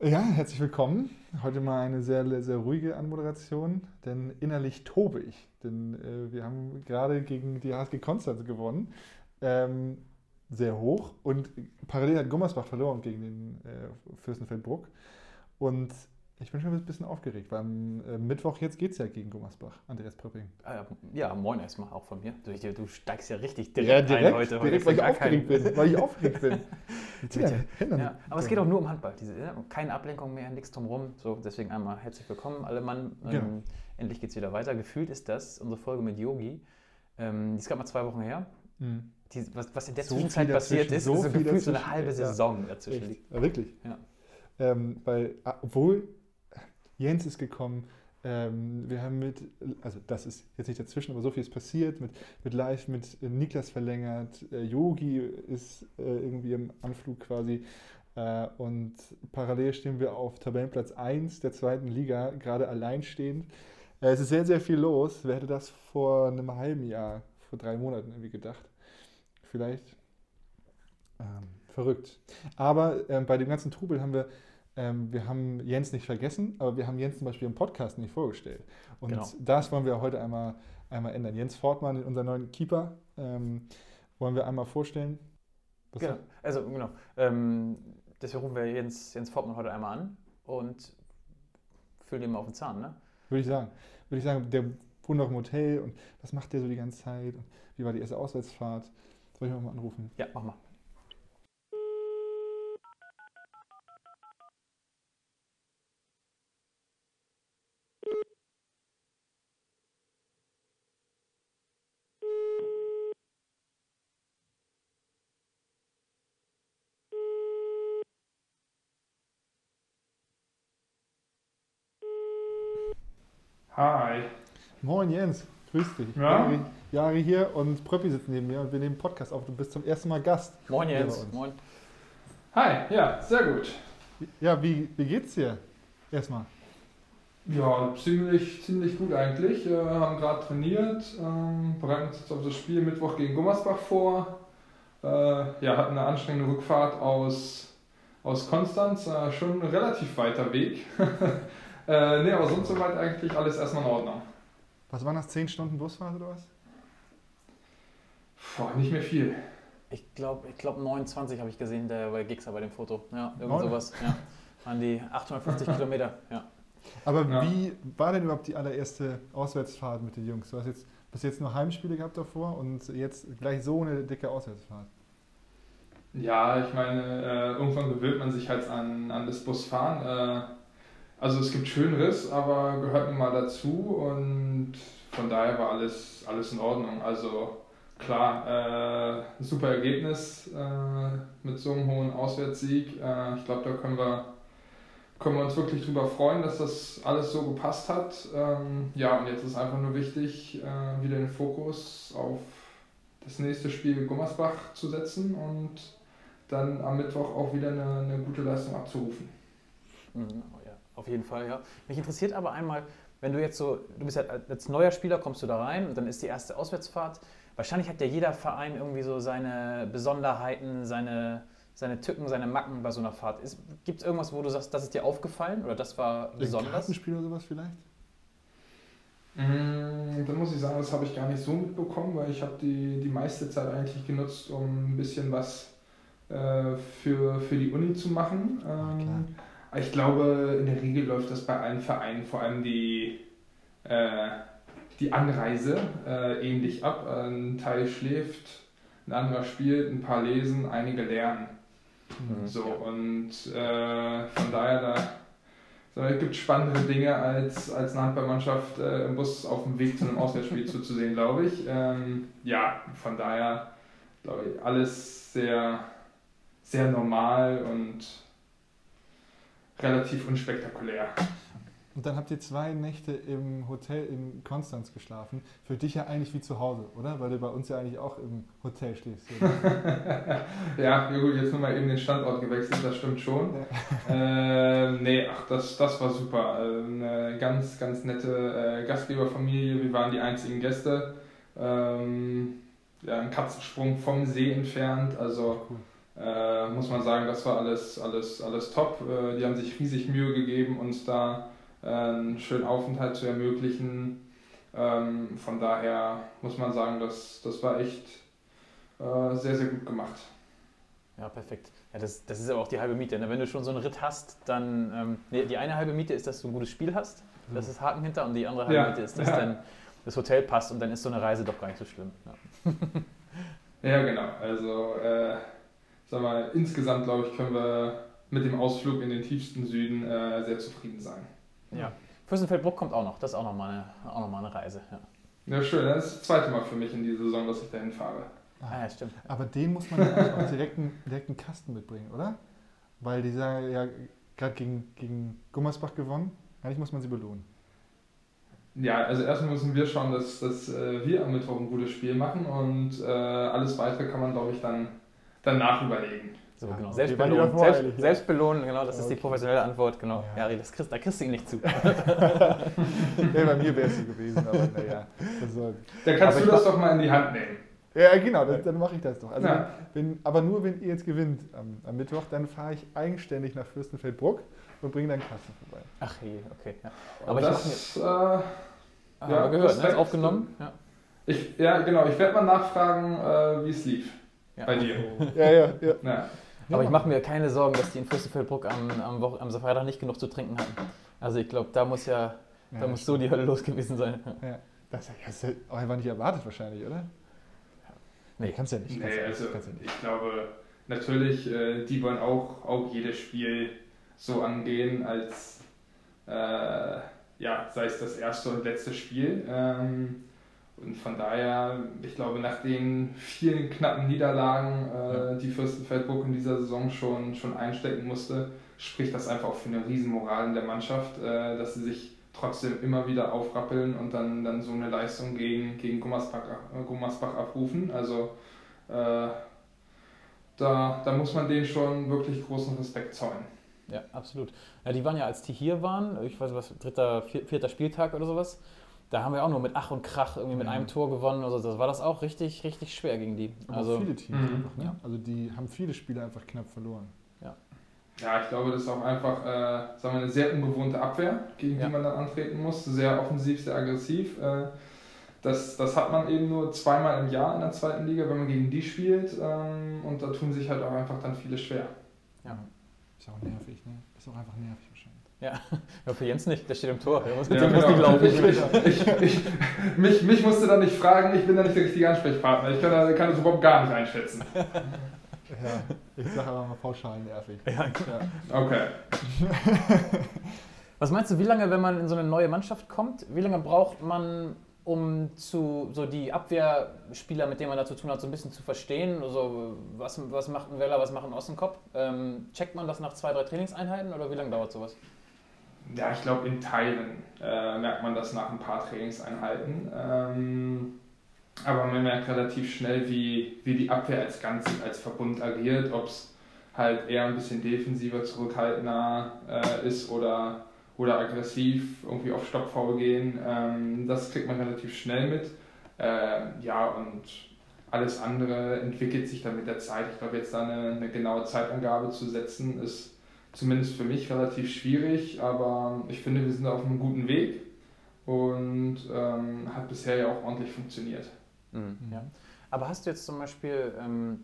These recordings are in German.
Ja, herzlich willkommen. Heute mal eine sehr, sehr ruhige Anmoderation, denn innerlich tobe ich. Denn äh, wir haben gerade gegen die HSG Konstanz gewonnen. Ähm, sehr hoch. Und parallel hat Gummersbach verloren gegen den äh, Fürstenfeldbruck. Und ich bin schon ein bisschen aufgeregt, weil am äh, Mittwoch jetzt geht es ja gegen Gummersbach, Andreas Pröpping. Äh, ja, moin erstmal auch von mir. Du, du steigst ja richtig direkt, ja, direkt ein heute. Direkt, weil ich aufgeregt kein... bin. Weil ich aufgeregt bin. ja, ja, aber es geht auch nur um Handball. Diese, keine Ablenkung mehr, nichts drumherum. So, deswegen einmal herzlich willkommen, alle Mann. Ähm, genau. Endlich geht es wieder weiter. Gefühlt ist das unsere Folge mit Yogi. Ähm, die ist gerade mal zwei Wochen her. Mhm. Die, was, was, in der so Zwischenzeit passiert ist, so ist so gefühlt so eine halbe Saison dazwischen. Ja, wirklich. Ja. Ähm, weil, obwohl Jens ist gekommen. Ähm, wir haben mit, also das ist jetzt nicht dazwischen, aber so viel ist passiert, mit, mit Live, mit Niklas verlängert, äh, Yogi ist äh, irgendwie im Anflug quasi äh, und parallel stehen wir auf Tabellenplatz 1 der zweiten Liga, gerade alleinstehend. Äh, es ist sehr, sehr viel los. Wer hätte das vor einem halben Jahr, vor drei Monaten irgendwie gedacht? Vielleicht ähm, verrückt. Aber ähm, bei dem ganzen Trubel haben wir ähm, wir haben Jens nicht vergessen, aber wir haben Jens zum Beispiel im Podcast nicht vorgestellt. Und genau. das wollen wir heute einmal, einmal ändern. Jens Fortmann, unser neuen Keeper, ähm, wollen wir einmal vorstellen. Was genau, also genau. Ähm, deswegen rufen wir Jens, Jens Fortmann heute einmal an und füllen ihm auf den Zahn, ne? Würde ich sagen. Würde ich sagen, der wohnt noch im Hotel und was macht der so die ganze Zeit? Und wie war die erste Auswärtsfahrt? Soll ich mal anrufen? Ja, mach mal. Hi. Moin Jens, grüß dich. Ja? Jari, Jari hier und Pröppi sitzt neben mir und wir nehmen Podcast auf. Du bist zum ersten Mal Gast. Moin Jens. Moin. Hi, ja, sehr gut. Ja, wie, wie geht's dir? Erstmal. Ja, ziemlich, ziemlich gut eigentlich. Wir äh, haben gerade trainiert, ähm, bereiten uns jetzt auf das Spiel Mittwoch gegen Gummersbach vor. Äh, ja, hatten eine anstrengende Rückfahrt aus, aus Konstanz, äh, schon ein relativ weiter Weg. Äh, nee, aber sonst soweit eigentlich alles erstmal in Ordnung. Was waren das? 10 Stunden Busfahrt oder was? Boah, nicht mehr viel. Ich glaube, ich glaub 29 habe ich gesehen der, bei Gixa bei dem Foto. Ja, irgend Neun? sowas. Ja. An die 850 Kilometer. Ja. Aber ja. wie war denn überhaupt die allererste Auswärtsfahrt mit den Jungs? Du hast jetzt bis jetzt nur Heimspiele gehabt davor und jetzt gleich so eine dicke Auswärtsfahrt. Ja, ich meine, äh, irgendwann gewöhnt man sich halt an, an das Busfahren. Äh, also es gibt Schöneres, aber gehört nun mal dazu und von daher war alles, alles in Ordnung. Also klar, äh, super Ergebnis äh, mit so einem hohen Auswärtssieg. Äh, ich glaube, da können wir, können wir uns wirklich drüber freuen, dass das alles so gepasst hat. Ähm, ja, und jetzt ist einfach nur wichtig, äh, wieder den Fokus auf das nächste Spiel Gummersbach zu setzen und dann am Mittwoch auch wieder eine, eine gute Leistung abzurufen. Mhm. Auf jeden Fall, ja. Mich interessiert aber einmal, wenn du jetzt so, du bist ja als neuer Spieler, kommst du da rein und dann ist die erste Auswärtsfahrt. Wahrscheinlich hat ja jeder Verein irgendwie so seine Besonderheiten, seine, seine Tücken, seine Macken bei so einer Fahrt. Gibt es irgendwas, wo du sagst, das ist dir aufgefallen oder das war besonders? Ein Spiel oder sowas vielleicht? Mm, dann muss ich sagen, das habe ich gar nicht so mitbekommen, weil ich habe die, die meiste Zeit eigentlich genutzt, um ein bisschen was äh, für, für die Uni zu machen. Ähm, ich glaube, in der Regel läuft das bei allen Vereinen, vor allem die, äh, die Anreise, äh, ähnlich ab. Ein Teil schläft, ein anderer spielt, ein paar lesen, einige lernen. Mhm, so, und äh, von daher, da so, es gibt spannendere Dinge als, als eine Handballmannschaft äh, im Bus auf dem Weg zu einem Auswärtsspiel zuzusehen, glaube ich. Ähm, ja, von daher, glaube ich, alles sehr, sehr normal und relativ unspektakulär. Und dann habt ihr zwei Nächte im Hotel in Konstanz geschlafen. Für dich ja eigentlich wie zu Hause, oder? Weil du bei uns ja eigentlich auch im Hotel stehst. ja, gut, jetzt nur mal eben den Standort gewechselt, das stimmt schon. Ja. Äh, nee, ach, das, das war super. Eine ganz, ganz nette äh, Gastgeberfamilie. Wir waren die einzigen Gäste. Ähm, ja, ein Katzensprung vom See entfernt. Also cool. Äh, muss man sagen, das war alles, alles, alles top. Äh, die haben sich riesig Mühe gegeben, uns da äh, einen schönen Aufenthalt zu ermöglichen. Ähm, von daher muss man sagen, das, das war echt äh, sehr, sehr gut gemacht. Ja, perfekt. Ja, das, das ist aber auch die halbe Miete. Ne? Wenn du schon so einen Ritt hast, dann. Ähm, nee, die eine halbe Miete ist, dass du ein gutes Spiel hast. Das mhm. ist Haken hinter. Und die andere halbe ja. Miete ist, dass ja. dann das Hotel passt und dann ist so eine Reise doch gar nicht so schlimm. Ja, ja genau. Also, äh, sag mal, insgesamt glaube ich, können wir mit dem Ausflug in den tiefsten Süden äh, sehr zufrieden sein. Ja. Fürstenfeldbruck kommt auch noch. Das ist auch nochmal eine, auch noch mal eine Reise. Ja. ja, schön. Das ist das zweite Mal für mich in dieser Saison, dass ich dahin fahre. Ah, ja, stimmt. Aber den muss man ja auch direkt einen, direkt einen Kasten mitbringen, oder? Weil die sagen ja gerade gegen, gegen Gummersbach gewonnen. Eigentlich muss man sie belohnen. Ja, also erstmal müssen wir schauen, dass, dass äh, wir am Mittwoch ein gutes Spiel machen und äh, alles weitere kann man, glaube ich, dann danach überlegen. So, ja, genau. Selbst, belohnen. Selbst, ja. selbst, belohnen, genau, das ist die professionelle Antwort, genau. Ja, das kriegst, da kriegst du ihn nicht zu. nee, bei mir wäre es so gewesen, aber naja. Also, dann kannst aber du das doch mal in die Hand nehmen. Ja, genau, das, dann mache ich das doch. Also wenn, aber nur, wenn ihr jetzt gewinnt am, am Mittwoch, dann fahre ich eigenständig nach Fürstenfeldbruck und bringe dann Kasten vorbei. Ach je, okay. Aber das, ich mache äh, ja, gehört, ne? Ist aufgenommen. Ja. Ich, ja, genau. Ich werde mal nachfragen, äh, wie es lief ja. bei dir. ja, ja, ja. ja. Aber ich mache mir keine Sorgen, dass die in Fürstenfeldbruck am, am, Woche, am Freitag nicht genug zu trinken hatten. Also ich glaube, da muss ja, da muss so die Hölle los gewesen sein. Ja. Das, das ist auch einfach nicht erwartet wahrscheinlich, oder? Nee, kannst ja nicht. Nee, also ja nicht. ich glaube, natürlich, äh, die wollen auch, auch jedes Spiel so angehen, als äh, ja, sei es das erste und letzte Spiel. Ähm, und von daher, ich glaube, nach den vielen knappen Niederlagen, äh, die Fürstenfeldbruck in dieser Saison schon, schon einstecken musste, spricht das einfach auch für eine Riesenmoral in der Mannschaft, äh, dass sie sich trotzdem immer wieder aufrappeln und dann, dann so eine Leistung gegen, gegen Gummersbach, äh, Gummersbach abrufen. Also äh, da, da muss man denen schon wirklich großen Respekt zollen. Ja, absolut. Ja, die waren ja, als die hier waren, ich weiß was, dritter, vierter Spieltag oder sowas, da haben wir auch nur mit Ach und Krach irgendwie mit mhm. einem Tor gewonnen. Also das war das auch richtig, richtig schwer gegen die. Aber also viele Teams mhm. einfach, ne? Ja. Also die haben viele Spiele einfach knapp verloren. Ja. Ja, ich glaube, das ist auch einfach äh, sagen wir, eine sehr ungewohnte Abwehr, gegen ja. die man dann antreten muss. Sehr offensiv, sehr aggressiv. Äh, das, das hat man eben nur zweimal im Jahr in der zweiten Liga, wenn man gegen die spielt. Ähm, und da tun sich halt auch einfach dann viele schwer. Ja. Ist auch nervig, ne? Ist auch einfach nervig. Ja. ja, für Jens nicht, der steht im Tor. Der muss ja, dem genau. muss laufen. Ich, ich, ich, mich, mich musst du da nicht fragen, ich bin da nicht der richtige Ansprechpartner. Ich kann, kann das überhaupt gar nicht einschätzen. Ja, ich sage aber mal pauschal nervig. Ja, ja. Okay. Was meinst du, wie lange, wenn man in so eine neue Mannschaft kommt, wie lange braucht man, um zu, so die Abwehrspieler, mit denen man da zu tun hat, so ein bisschen zu verstehen? Also, was, was macht ein Weller, was macht ein Ossenkopf? Ähm, checkt man das nach zwei, drei Trainingseinheiten oder wie lange dauert sowas? Ja, ich glaube, in Teilen äh, merkt man das nach ein paar Trainingseinheiten. Ähm, aber man merkt relativ schnell, wie, wie die Abwehr als Ganzes, als Verbund agiert, ob es halt eher ein bisschen defensiver, zurückhaltender äh, ist oder, oder aggressiv irgendwie auf Stoppfaul gehen. Ähm, das kriegt man relativ schnell mit. Äh, ja, und alles andere entwickelt sich dann mit der Zeit. Ich glaube, jetzt da eine, eine genaue Zeitangabe zu setzen, ist zumindest für mich relativ schwierig, aber ich finde, wir sind auf einem guten Weg und ähm, hat bisher ja auch ordentlich funktioniert. Mhm. Ja. Aber hast du jetzt zum Beispiel, ähm,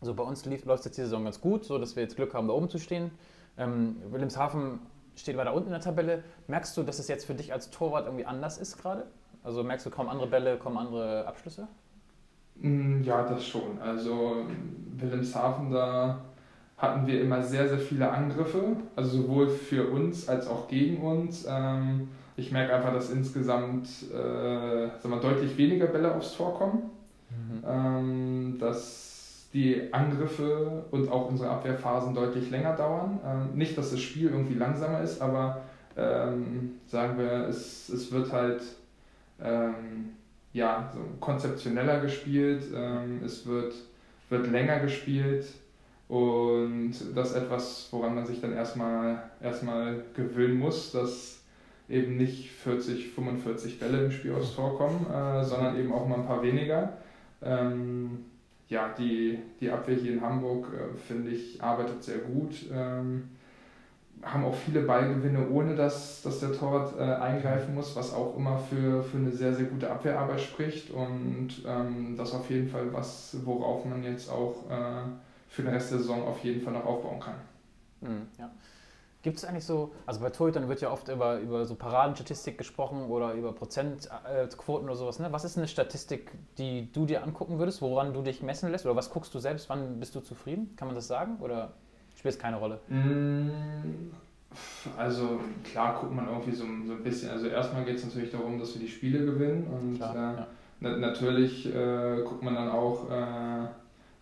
so bei uns lief, läuft jetzt die Saison ganz gut, so dass wir jetzt Glück haben, da oben zu stehen. Ähm, Wilhelmshaven steht weiter unten in der Tabelle. Merkst du, dass es jetzt für dich als Torwart irgendwie anders ist gerade? Also merkst du kaum andere Bälle, kaum andere Abschlüsse? Mm, ja, das schon. Also Wilhelmshaven, da hatten wir immer sehr, sehr viele Angriffe, also sowohl für uns als auch gegen uns. Ähm, ich merke einfach, dass insgesamt äh, sag mal, deutlich weniger Bälle aufs Tor kommen. Mhm. Ähm, dass die Angriffe und auch unsere Abwehrphasen deutlich länger dauern. Ähm, nicht, dass das Spiel irgendwie langsamer ist, aber ähm, sagen wir, es, es wird halt ähm, ja, so konzeptioneller gespielt, ähm, es wird, wird länger gespielt. Und das ist etwas, woran man sich dann erstmal, erstmal gewöhnen muss, dass eben nicht 40, 45 Bälle im Spiel aufs Tor kommen, äh, sondern eben auch mal ein paar weniger. Ähm, ja, die, die Abwehr hier in Hamburg, äh, finde ich, arbeitet sehr gut. Ähm, haben auch viele Ballgewinne, ohne dass, dass der Torwart äh, eingreifen muss, was auch immer für, für eine sehr, sehr gute Abwehrarbeit spricht. Und ähm, das auf jeden Fall was, worauf man jetzt auch äh, für den Rest der Saison auf jeden Fall noch aufbauen kann. Mhm, ja. Gibt es eigentlich so, also bei Torhütern wird ja oft über, über so Paradenstatistik gesprochen oder über Prozentquoten oder sowas. Ne? Was ist eine Statistik, die du dir angucken würdest, woran du dich messen lässt? Oder was guckst du selbst? Wann bist du zufrieden? Kann man das sagen? Oder spielt es keine Rolle? Mm, also klar guckt man irgendwie so, so ein bisschen. Also erstmal geht es natürlich darum, dass wir die Spiele gewinnen und klar, äh, ja. na natürlich äh, guckt man dann auch, äh,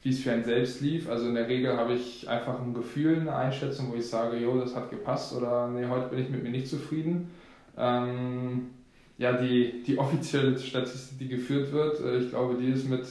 wie es für einen selbst lief. Also in der Regel habe ich einfach ein Gefühl, eine Einschätzung, wo ich sage, jo, das hat gepasst oder nee, heute bin ich mit mir nicht zufrieden. Ähm, ja, die, die offizielle Statistik, die geführt wird, äh, ich glaube, die ist mit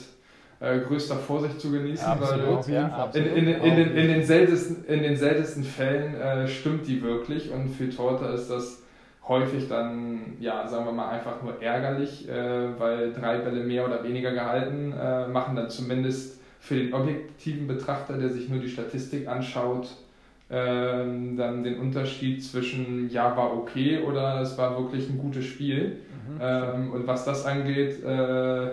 äh, größter Vorsicht zu genießen, absolut, weil ja, in, in, in, den, in, den seltensten, in den seltensten Fällen äh, stimmt die wirklich und für Torta ist das häufig dann, ja, sagen wir mal, einfach nur ärgerlich, äh, weil drei Bälle mehr oder weniger gehalten äh, machen dann zumindest für den objektiven Betrachter, der sich nur die Statistik anschaut, ähm, dann den Unterschied zwischen ja, war okay oder es war wirklich ein gutes Spiel. Mhm, ähm, und was das angeht, äh,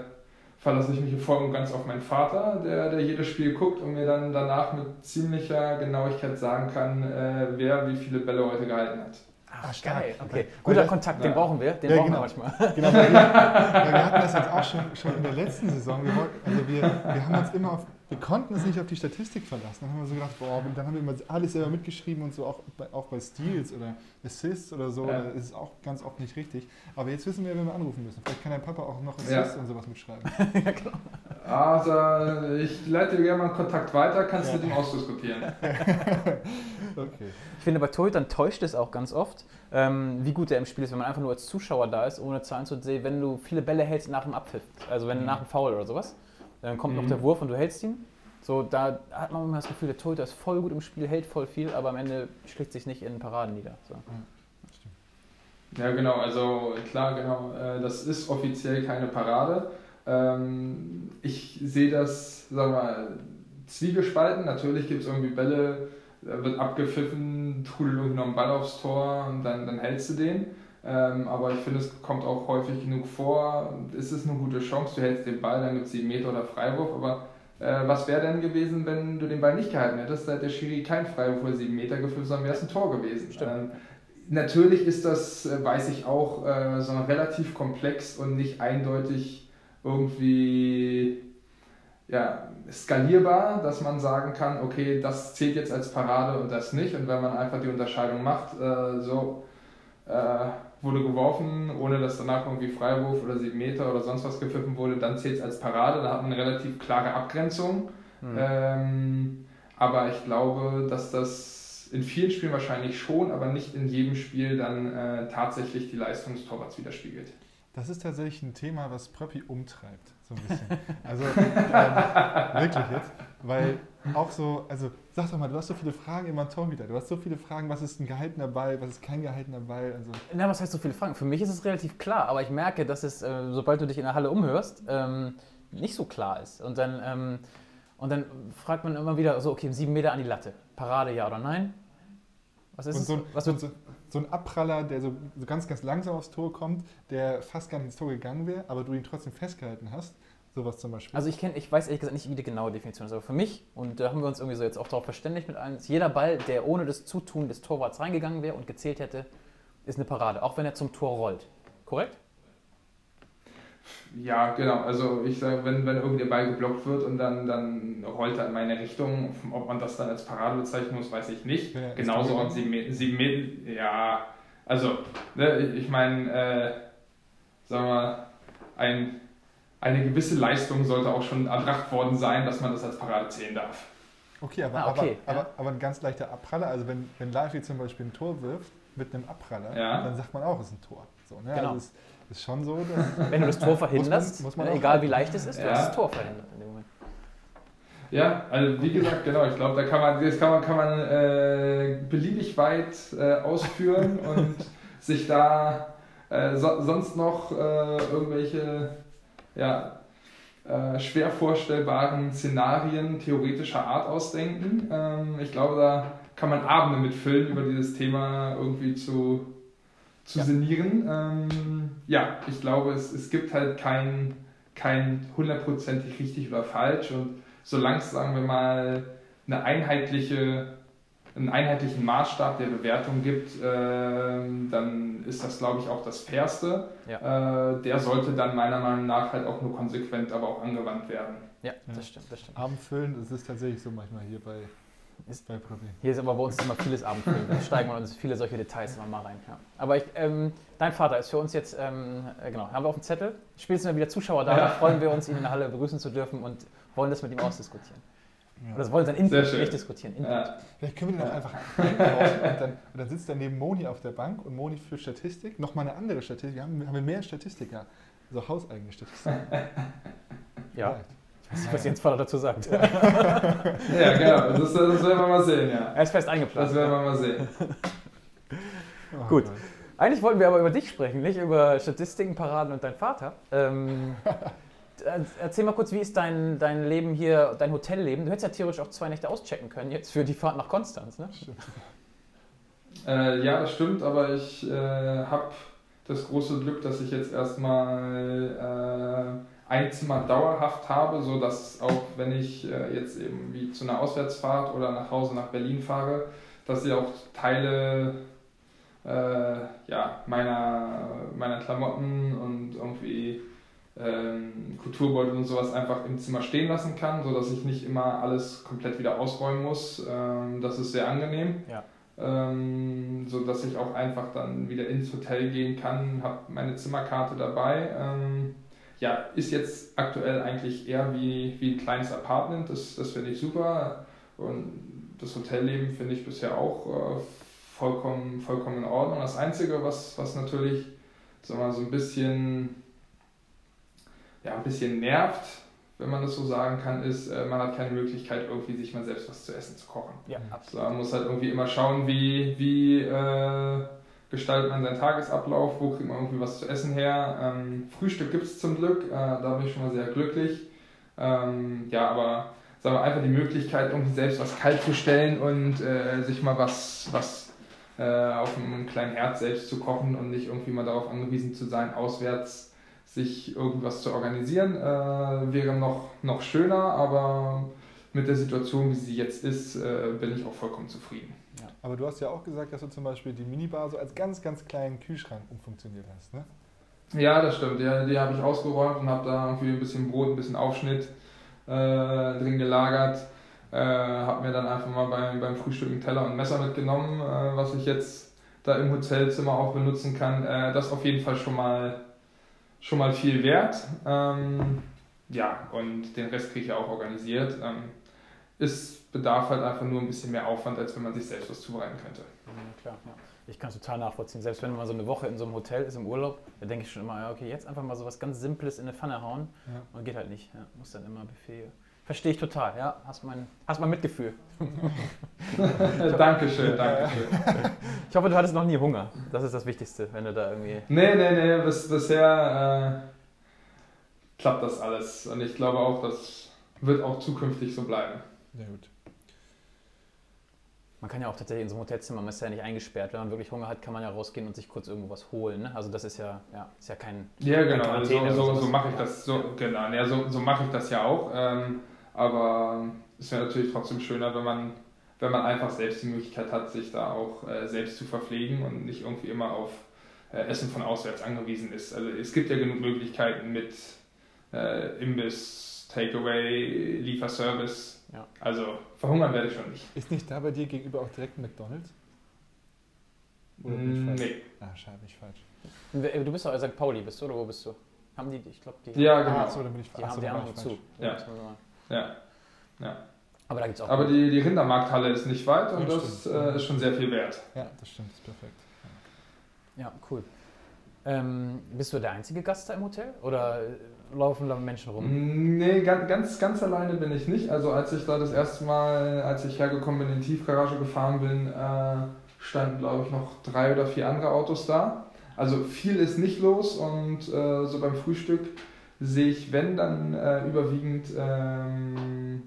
verlasse ich mich voll und ganz auf meinen Vater, der, der jedes Spiel guckt und mir dann danach mit ziemlicher Genauigkeit sagen kann, äh, wer wie viele Bälle heute gehalten hat. Ach, geil, okay. Guter Kontakt, den brauchen wir, den ja, brauchen genau. wir manchmal. Genau, wir, ja, wir hatten das jetzt auch schon, schon in der letzten Saison. Wir, wollten, also wir, wir haben uns immer auf, wir konnten uns nicht auf die Statistik verlassen. Dann haben wir so gedacht, boah, dann haben wir immer alles selber mitgeschrieben und so, auch bei, auch bei Steals oder Assists oder so, ja. das ist auch ganz oft nicht richtig. Aber jetzt wissen wir, wenn wir anrufen müssen. Vielleicht kann dein Papa auch noch Assists ja. und sowas mitschreiben. ja, genau. Also, ich leite dir gerne mal einen Kontakt weiter, kannst du ja. mit ihm ausdiskutieren. okay. Ich finde, bei Torhütern täuscht es auch ganz oft, ähm, wie gut der im Spiel ist, wenn man einfach nur als Zuschauer da ist, ohne Zahlen zu sehen, wenn du viele Bälle hältst nach dem Abpfiff. Also wenn mhm. nach dem Foul oder sowas. Dann kommt mhm. noch der Wurf und du hältst ihn. So, da hat man immer das Gefühl, der Torhüter ist voll gut im Spiel, hält voll viel, aber am Ende schlägt sich nicht in Paraden nieder. So. Ja, genau, also klar, genau, äh, das ist offiziell keine Parade. Ähm, ich sehe das, sagen wir mal, zwiegespalten. Natürlich gibt es irgendwie Bälle, da wird abgepfiffen, trudelt irgendwie noch einen Ball aufs Tor und dann, dann hältst du den. Ähm, aber ich finde, es kommt auch häufig genug vor. Es ist eine gute Chance, du hältst den Ball, dann gibt es 7 Meter oder Freiwurf. Aber äh, was wäre denn gewesen, wenn du den Ball nicht gehalten hättest? Da hätte der Schiri kein Freiwurf oder 7 Meter gefüllt, sondern wäre es ein Tor gewesen. Ähm, natürlich ist das, äh, weiß ich auch, äh, so relativ komplex und nicht eindeutig irgendwie ja, skalierbar, dass man sagen kann, okay, das zählt jetzt als Parade und das nicht. Und wenn man einfach die Unterscheidung macht, äh, so äh, wurde geworfen, ohne dass danach irgendwie Freiwurf oder 7 Meter oder sonst was gepfiffen wurde, dann zählt es als Parade. Da hat man eine relativ klare Abgrenzung. Mhm. Ähm, aber ich glaube, dass das in vielen Spielen wahrscheinlich schon, aber nicht in jedem Spiel dann äh, tatsächlich die Leistung des Torwarts widerspiegelt. Das ist tatsächlich ein Thema, was Pröppi umtreibt, so ein bisschen. Also ähm, wirklich jetzt, weil auch so, also sag doch mal, du hast so viele Fragen immer Torhüter, du hast so viele Fragen, was ist ein gehaltener Ball, was ist kein gehaltener Ball, also. Na, was heißt so viele Fragen? Für mich ist es relativ klar, aber ich merke, dass es, äh, sobald du dich in der Halle umhörst, ähm, nicht so klar ist. Und dann, ähm, und dann fragt man immer wieder so, okay, sieben Meter an die Latte, Parade ja oder nein? Was ist und so, es? Was so, so, so ein Abpraller, der so, so ganz, ganz langsam aufs Tor kommt, der fast gar nicht ins Tor gegangen wäre, aber du ihn trotzdem festgehalten hast. Sowas zum Beispiel. Also ich kenne, ich weiß ehrlich gesagt nicht, wie die genaue Definition ist, aber für mich, und da haben wir uns irgendwie so jetzt auch darauf verständigt mit allen, jeder Ball, der ohne das Zutun des Torwarts reingegangen wäre und gezählt hätte, ist eine Parade, auch wenn er zum Tor rollt. Korrekt? Ja, genau. Also ich sage, wenn, wenn irgendwie der Ball geblockt wird und dann, dann rollt er in meine Richtung, ob man das dann als Parade bezeichnen muss, weiß ich nicht. Ja, Genauso auch sieben Meter, sieben Meter, ja, also, ne, ich meine, äh, sagen wir mal, ein, eine gewisse Leistung sollte auch schon erbracht worden sein, dass man das als Parade zählen darf. Okay, aber, ah, okay, aber, ja. aber, aber, ein ganz leichter Abpraller, also wenn, wenn Lavi zum Beispiel ein Tor wirft mit einem Abpraller, ja. dann sagt man auch, es ist ein Tor. So, ne? Genau. Also es, ist schon so. Wenn du das Tor verhinderst, muss man, muss man egal wie leicht es ist, ja. du hast das Tor verhindert in dem Moment. Ja, also wie gesagt, genau, ich glaube, da kann man, das kann man, kann man äh, beliebig weit äh, ausführen und sich da äh, so, sonst noch äh, irgendwelche ja, äh, schwer vorstellbaren Szenarien theoretischer Art ausdenken. Ähm, ich glaube, da kann man Abende mitfüllen, über dieses Thema irgendwie zu, zu ja. sinnieren. Ähm, ja, ich glaube, es, es gibt halt kein, kein hundertprozentig richtig oder falsch und solange es, sagen wir mal, eine einheitliche einen einheitlichen Maßstab der Bewertung gibt, äh, dann ist das, glaube ich, auch das Fairste. Ja. Äh, der sollte dann meiner Meinung nach halt auch nur konsequent, aber auch angewandt werden. Ja, ja. das stimmt, das stimmt. Abendfüllen, das ist tatsächlich so manchmal hier bei, ist, bei Problem. Hier ist aber bei uns immer vieles Abendfüllen. Da steigen wir uns viele solche Details immer mal rein. Ja. Aber ich, ähm, dein Vater ist für uns jetzt, ähm, äh, genau, haben wir auf dem Zettel. Spätestens wenn wieder Zuschauer da, ja. freuen wir uns, ihn in der Halle begrüßen zu dürfen und wollen das mit ihm ausdiskutieren. Ja. Das wollen wir dann Input, nicht diskutieren. Input. Ja. Vielleicht können wir den dann einfach einkaufen und dann, und dann sitzt er neben Moni auf der Bank und Moni für Statistik, nochmal eine andere Statistik. Wir haben, wir haben mehr Statistiker, also hauseigene Statistiker. Ja. Ich weiß nicht, was Jens Vater dazu sagt. ja, genau. Das, das werden wir mal sehen, ja. Er ist fest eingeplant. Das werden wir mal sehen. Oh, Gut. Eigentlich wollten wir aber über dich sprechen, nicht über Statistiken, Paraden und deinen Vater. Ähm, erzähl mal kurz, wie ist dein, dein Leben hier, dein Hotelleben? Du hättest ja theoretisch auch zwei Nächte auschecken können jetzt für die Fahrt nach Konstanz, ne? Äh, ja, das stimmt, aber ich äh, habe das große Glück, dass ich jetzt erstmal äh, ein Zimmer dauerhaft habe, sodass auch wenn ich äh, jetzt eben wie zu einer Auswärtsfahrt oder nach Hause nach Berlin fahre, dass ich auch Teile äh, ja, meiner, meiner Klamotten und irgendwie ähm, Kulturbeutel und sowas einfach im Zimmer stehen lassen kann, sodass ich nicht immer alles komplett wieder ausräumen muss. Ähm, das ist sehr angenehm. Ja. Ähm, so dass ich auch einfach dann wieder ins Hotel gehen kann, habe meine Zimmerkarte dabei. Ähm, ja, ist jetzt aktuell eigentlich eher wie, wie ein kleines Apartment, das, das finde ich super. Und das Hotelleben finde ich bisher auch äh, vollkommen, vollkommen in Ordnung. Das Einzige, was, was natürlich sagen wir, so ein bisschen ja, ein bisschen nervt, wenn man das so sagen kann, ist, äh, man hat keine Möglichkeit, irgendwie sich mal selbst was zu essen zu kochen. Ja, absolut. man muss halt irgendwie immer schauen, wie, wie äh, gestaltet man seinen Tagesablauf, wo kriegt man irgendwie was zu essen her. Ähm, Frühstück gibt es zum Glück, äh, da bin ich schon mal sehr glücklich. Ähm, ja, aber sagen wir einfach die Möglichkeit, irgendwie selbst was kalt zu stellen und äh, sich mal was, was äh, auf einem kleinen Herd selbst zu kochen und nicht irgendwie mal darauf angewiesen zu sein, auswärts sich irgendwas zu organisieren, äh, wäre noch, noch schöner, aber mit der Situation, wie sie jetzt ist, äh, bin ich auch vollkommen zufrieden. Ja. Aber du hast ja auch gesagt, dass du zum Beispiel die Minibar so als ganz, ganz kleinen Kühlschrank umfunktioniert hast, ne? Ja, das stimmt. Die, die habe ich ausgeräumt und habe da irgendwie ein bisschen Brot, ein bisschen Aufschnitt äh, drin gelagert. Äh, habe mir dann einfach mal beim, beim Frühstück einen Teller und ein Messer mitgenommen, äh, was ich jetzt da im Hotelzimmer auch benutzen kann. Äh, das auf jeden Fall schon mal schon mal viel wert. Ähm, ja, und den Rest kriege ich auch organisiert. Ähm, es bedarf halt einfach nur ein bisschen mehr Aufwand, als wenn man sich selbst was zubereiten könnte. Ja, klar, ja. Ich kann es total nachvollziehen. Selbst wenn man so eine Woche in so einem Hotel ist im Urlaub, da denke ich schon immer, okay, jetzt einfach mal so was ganz Simples in eine Pfanne hauen ja. und geht halt nicht. Ja, muss dann immer Buffet Verstehe ich total, ja. Hast mein, hast mein Mitgefühl. Dankeschön, Dankeschön. Ich hoffe, du hattest noch nie Hunger. Das ist das Wichtigste, wenn du da irgendwie. Nee, nee, nee, bis, bisher äh, klappt das alles. Und ich glaube auch, das wird auch zukünftig so bleiben. Sehr gut. Man kann ja auch tatsächlich in so einem Hotelzimmer, man ist ja nicht eingesperrt. Wenn man wirklich Hunger hat, kann man ja rausgehen und sich kurz irgendwo was holen. Ne? Also das ist ja, ja, ist ja kein. Ja, genau. Also so, so, so mache ich das. So, genau. Ja, so, so mache ich das ja auch. Ähm, aber es wäre natürlich trotzdem schöner, wenn man, wenn man einfach selbst die Möglichkeit hat, sich da auch äh, selbst zu verpflegen und nicht irgendwie immer auf äh, Essen von auswärts angewiesen ist. Also es gibt ja genug Möglichkeiten mit äh, Imbiss, Takeaway, Lieferservice. Ja. Also verhungern werde ich schon nicht. Ist nicht da bei dir gegenüber auch direkt McDonalds? Oder mm, nee. Ah, schade, nicht falsch. Du bist doch St. Pauli, bist du, oder wo bist du? Haben die, ich glaube, die. Ja, genau. Ah, so, dann bin ich, die haben, die haben zu. Ja. Ja. ja. Aber da gibt's auch. Aber die, die Rindermarkthalle ist nicht weit und ja, das äh, ist schon sehr viel wert. Ja, das stimmt, das ist perfekt. Ja, cool. Ähm, bist du der einzige Gast da im Hotel oder laufen da Menschen rum? Nee, ganz, ganz, ganz alleine bin ich nicht. Also als ich da das erste Mal, als ich hergekommen bin, in die Tiefgarage gefahren bin, äh, standen glaube ich noch drei oder vier andere Autos da. Also viel ist nicht los und äh, so beim Frühstück sehe ich, wenn dann äh, überwiegend ähm,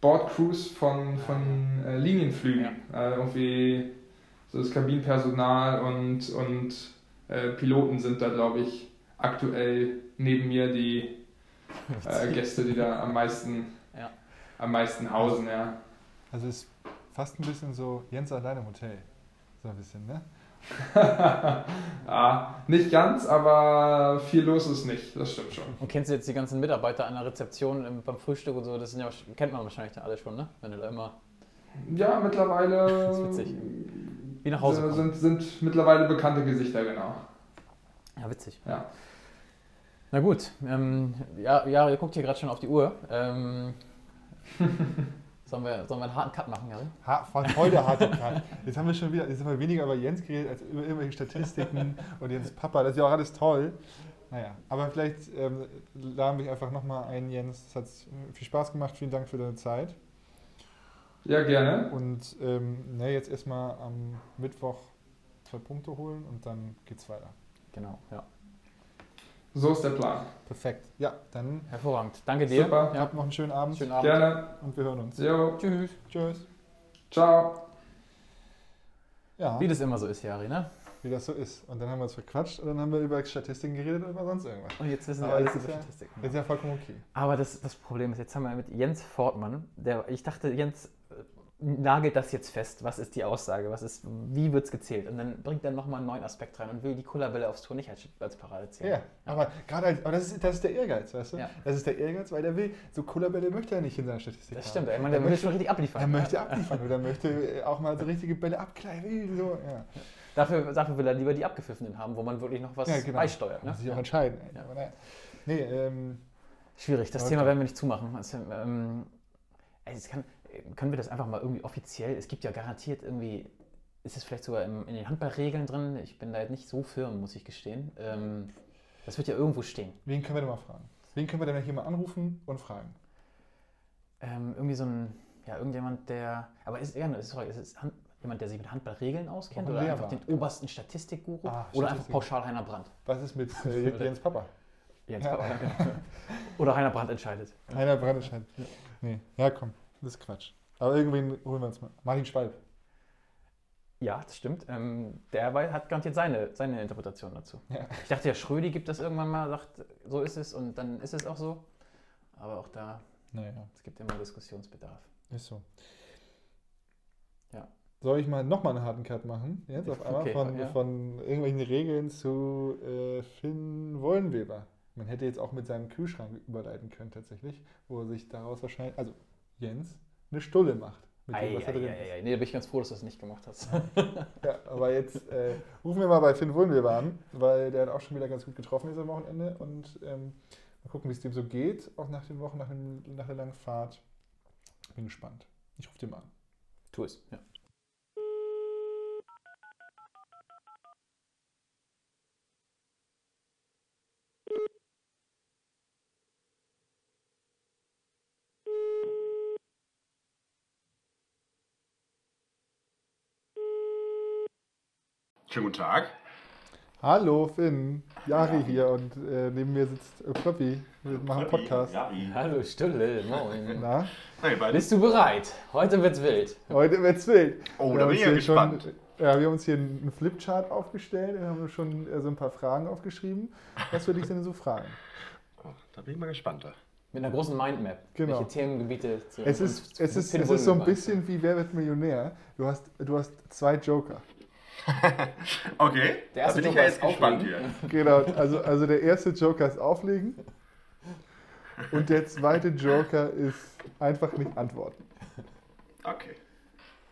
Bordcrews von, von äh, Linienflügen. Äh, irgendwie so das Kabinenpersonal und, und äh, Piloten sind da, glaube ich, aktuell neben mir die äh, Gäste, die da am meisten, Ja. am meisten hausen, ja. Also es ist fast ein bisschen so Jens allein im Hotel. So ein bisschen, ne? ah, nicht ganz, aber viel los ist nicht, das stimmt schon. Und kennst du jetzt die ganzen Mitarbeiter an der Rezeption ähm, beim Frühstück und so? Das sind ja, kennt man wahrscheinlich dann alle schon, ne? Wenn du da immer Ja, mittlerweile Das ist witzig. wie nach Hause sind, sind, sind mittlerweile bekannte Gesichter, genau. Ja, witzig. Ja. Na gut, ähm, ja, ja, ihr guckt hier gerade schon auf die Uhr. Ähm, sollen, wir, sollen wir einen harten Cut machen, Jari? Ha war heute harter Cut. Jetzt haben wir schon wieder, jetzt haben wir weniger über Jens geredet als über irgendwelche Statistiken und Jens Papa. Das ist ja auch alles toll. Naja, aber vielleicht ähm, laden wir einfach nochmal ein, Jens. Es hat viel Spaß gemacht. Vielen Dank für deine Zeit. Ja, gerne. Und ähm, ne, jetzt erstmal am Mittwoch zwei Punkte holen und dann geht's weiter. Genau, ja. So ist der Plan. Perfekt. Ja, dann Hervorragend. Danke dir. Super. Ja. habt noch einen schönen Abend Schönen Abend. Gerne. und wir hören uns. Jo, Tschüss. Tschüss. ciao. Ja, Wie das immer so ist, Jari, ne? wie das so ist. Und dann haben wir uns verquatscht und dann haben wir über Statistiken geredet oder sonst irgendwas. Und jetzt wissen wir Aber alles das ist über ja- Statistiken. Das ist ja vollkommen okay. Aber das, das Problem ist, jetzt haben wir mit Jens Fortmann, der, ich dachte, Jens nagelt das jetzt fest. Was ist die Aussage? Was ist, wie wird es gezählt? Und dann bringt er nochmal einen neuen Aspekt rein und will die Kullerbälle aufs Tor nicht als, als Parade zählen. Ja, aber gerade als, aber das ist, das ist der Ehrgeiz, weißt du? Ja. Das ist der Ehrgeiz, weil der will, so Kullerbälle möchte er nicht in seiner Statistik Das haben. stimmt, ey, man, Er der will möchte- schon richtig abliefern. Er ja. möchte abliefern oder möchte auch mal so richtige Bälle abkleiden. So, ja. Dafür, dafür will er lieber die abgepfiffenen haben, wo man wirklich noch was ja, genau. beisteuert. Ne? Muss sich auch Ja. entscheiden. Ja. Aber naja. Nee, ähm, Schwierig, das Okay. Thema werden wir nicht zumachen. Also, ähm, ey, es kann, können wir das einfach mal irgendwie offiziell, es gibt ja garantiert irgendwie, ist es vielleicht sogar im, in den Handballregeln drin, ich bin da jetzt nicht so firm, muss ich gestehen. Ähm, das wird ja irgendwo stehen. wen können wir denn mal fragen? Wen können wir denn hier mal anrufen und fragen? Ähm, irgendwie so ein, ja, irgendjemand, der, aber ist, ja, sorry, ist es Hand, jemand, der sich mit Handballregeln auskennt oder einfach den obersten Statistikguru Ah, oder einfach pauschal Heiner Brandt? Was ist mit äh, Jens Papa? Jens Ja. Papa, genau. Oder Heiner Brandt entscheidet. Heiner Brandenschein. Nee, ja komm, das ist Quatsch. Aber irgendwen holen wir uns mal. Martin Schwalb. Ja, das stimmt. Ähm, der hat garantiert seine, seine Interpretation dazu. Ja. Ich dachte ja, Schrödi gibt das irgendwann mal, sagt, so ist es und dann ist es auch so. Aber auch da, Naja, es gibt immer Diskussionsbedarf. ist so. Ja. Soll ich mal nochmal einen harten Cut machen? Jetzt auf einmal Okay, von, ja. von irgendwelchen Regeln zu äh, Finn Wollenweber. Man hätte jetzt auch mit seinem Kühlschrank überleiten können tatsächlich, wo er sich daraus wahrscheinlich, also Jens, eine Stulle macht. Mit dem, Ei, was ei, drin ei, ist. ei. Nee, da bin ich ganz froh, dass du das nicht gemacht hast. Ja, aber jetzt äh, rufen wir mal bei Finn Wollenweber an, weil der hat auch schon wieder ganz gut getroffen dieses Wochenende und ähm, mal gucken, wie es dem so geht, auch nach den Wochen, nach, dem, nach der langen Fahrt. Bin gespannt. Ich rufe den mal an. tu es. Ja. Schönen guten Tag. Hallo Finn, Jari hier und äh, neben mir sitzt äh. Wir machen einen Podcast. Ja, wie? Hallo Stülle, moin. Na, Hey. Bist du bereit? Heute wird's wild. heute wird's wild. Oh, da bin ich ja gespannt. Schon, ja, wir haben uns hier einen Flipchart aufgestellt und haben schon äh, so ein paar Fragen aufgeschrieben. Was würde ich denn so fragen? Oh, da bin ich mal gespannt. Mit einer großen Mindmap. Genau. Welche Themengebiete zu Es ist, zu es ist, es ist so ein bisschen wie Wer wird Millionär? Du hast, du hast zwei Joker. Okay, Der erste da bin ich Joker ja ist jetzt gespannt auflegen. hier. Genau, also, also der erste Joker ist auflegen und der zweite Joker ist einfach nicht antworten. Okay.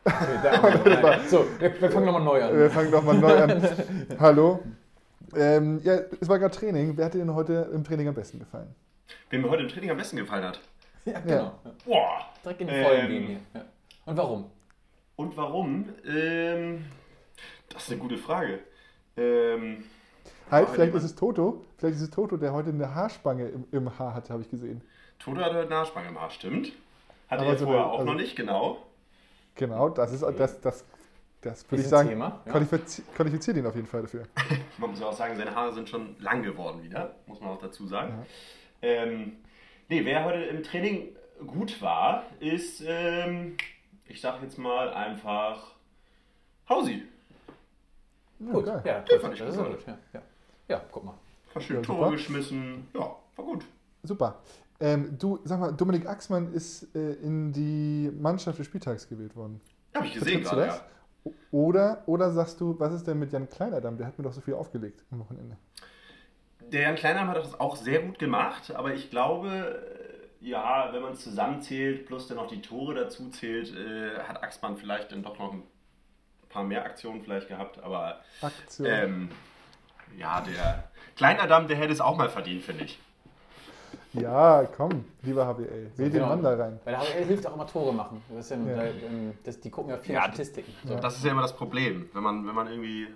Okay, da- So, wir, wir fangen nochmal neu an. Wir fangen nochmal neu an. Hallo. Ähm, ja, es war gerade Training. Wer hat dir denn heute im Training am besten gefallen? Wem mir heute im Training am besten gefallen hat. Ja, genau. Boah. Direkt in die Vollen Ähm. gehen hier. Ja. Und warum? Und warum? Ähm, das ist eine gute Frage. Ähm, Halt, vielleicht ist es Toto. Vielleicht ist es Toto, der heute eine Haarspange im, im Haar hatte, habe ich gesehen. Toto hat heute eine Haarspange im Haar, stimmt. Hatte er so vorher eine- auch also- noch nicht, genau. Genau, das ist das, das Das würde ich sagen, Thema, ja. qualifiz qualifiziert ihn auf jeden Fall dafür. Man muss ja auch sagen, seine Haare sind schon lang geworden wieder, muss man auch dazu sagen. Ja. Ähm, nee, wer heute im Training gut war, ist, ähm, ich sag jetzt mal einfach Hausi. Gut, geil. ja, Den fand ich das gut. gut. Ja, ja. ja, guck mal. Hat schön Ja, Tore super. geschmissen. Ja, war gut. Super. Ähm, du, sag mal, Dominik Axmann ist äh, in die Mannschaft des Spieltags gewählt worden. Habe ich gesehen gerade, ja. Oder, oder sagst du, was ist denn mit Jan Kleinadam? Der hat mir doch so viel aufgelegt am Wochenende. Der Jan Kleinheim hat das auch sehr gut gemacht, aber ich glaube, äh, ja, wenn man es zusammenzählt, plus dann noch die Tore dazu zählt, äh, hat Axmann vielleicht dann doch noch ein paar mehr Aktionen vielleicht gehabt, aber ähm, ja, der Kleinadam, der hätte es auch mal verdient, finde ich. Ja, komm, lieber HBL. Wähl den Genau. Mann da rein. Bei der HWL hilft auch immer Tore machen. Das ist ja, Ja. Da, ähm, das, die gucken ja viel Ja, auf Statistiken. So. Das ist ja immer das Problem. Wenn man, wenn man irgendwie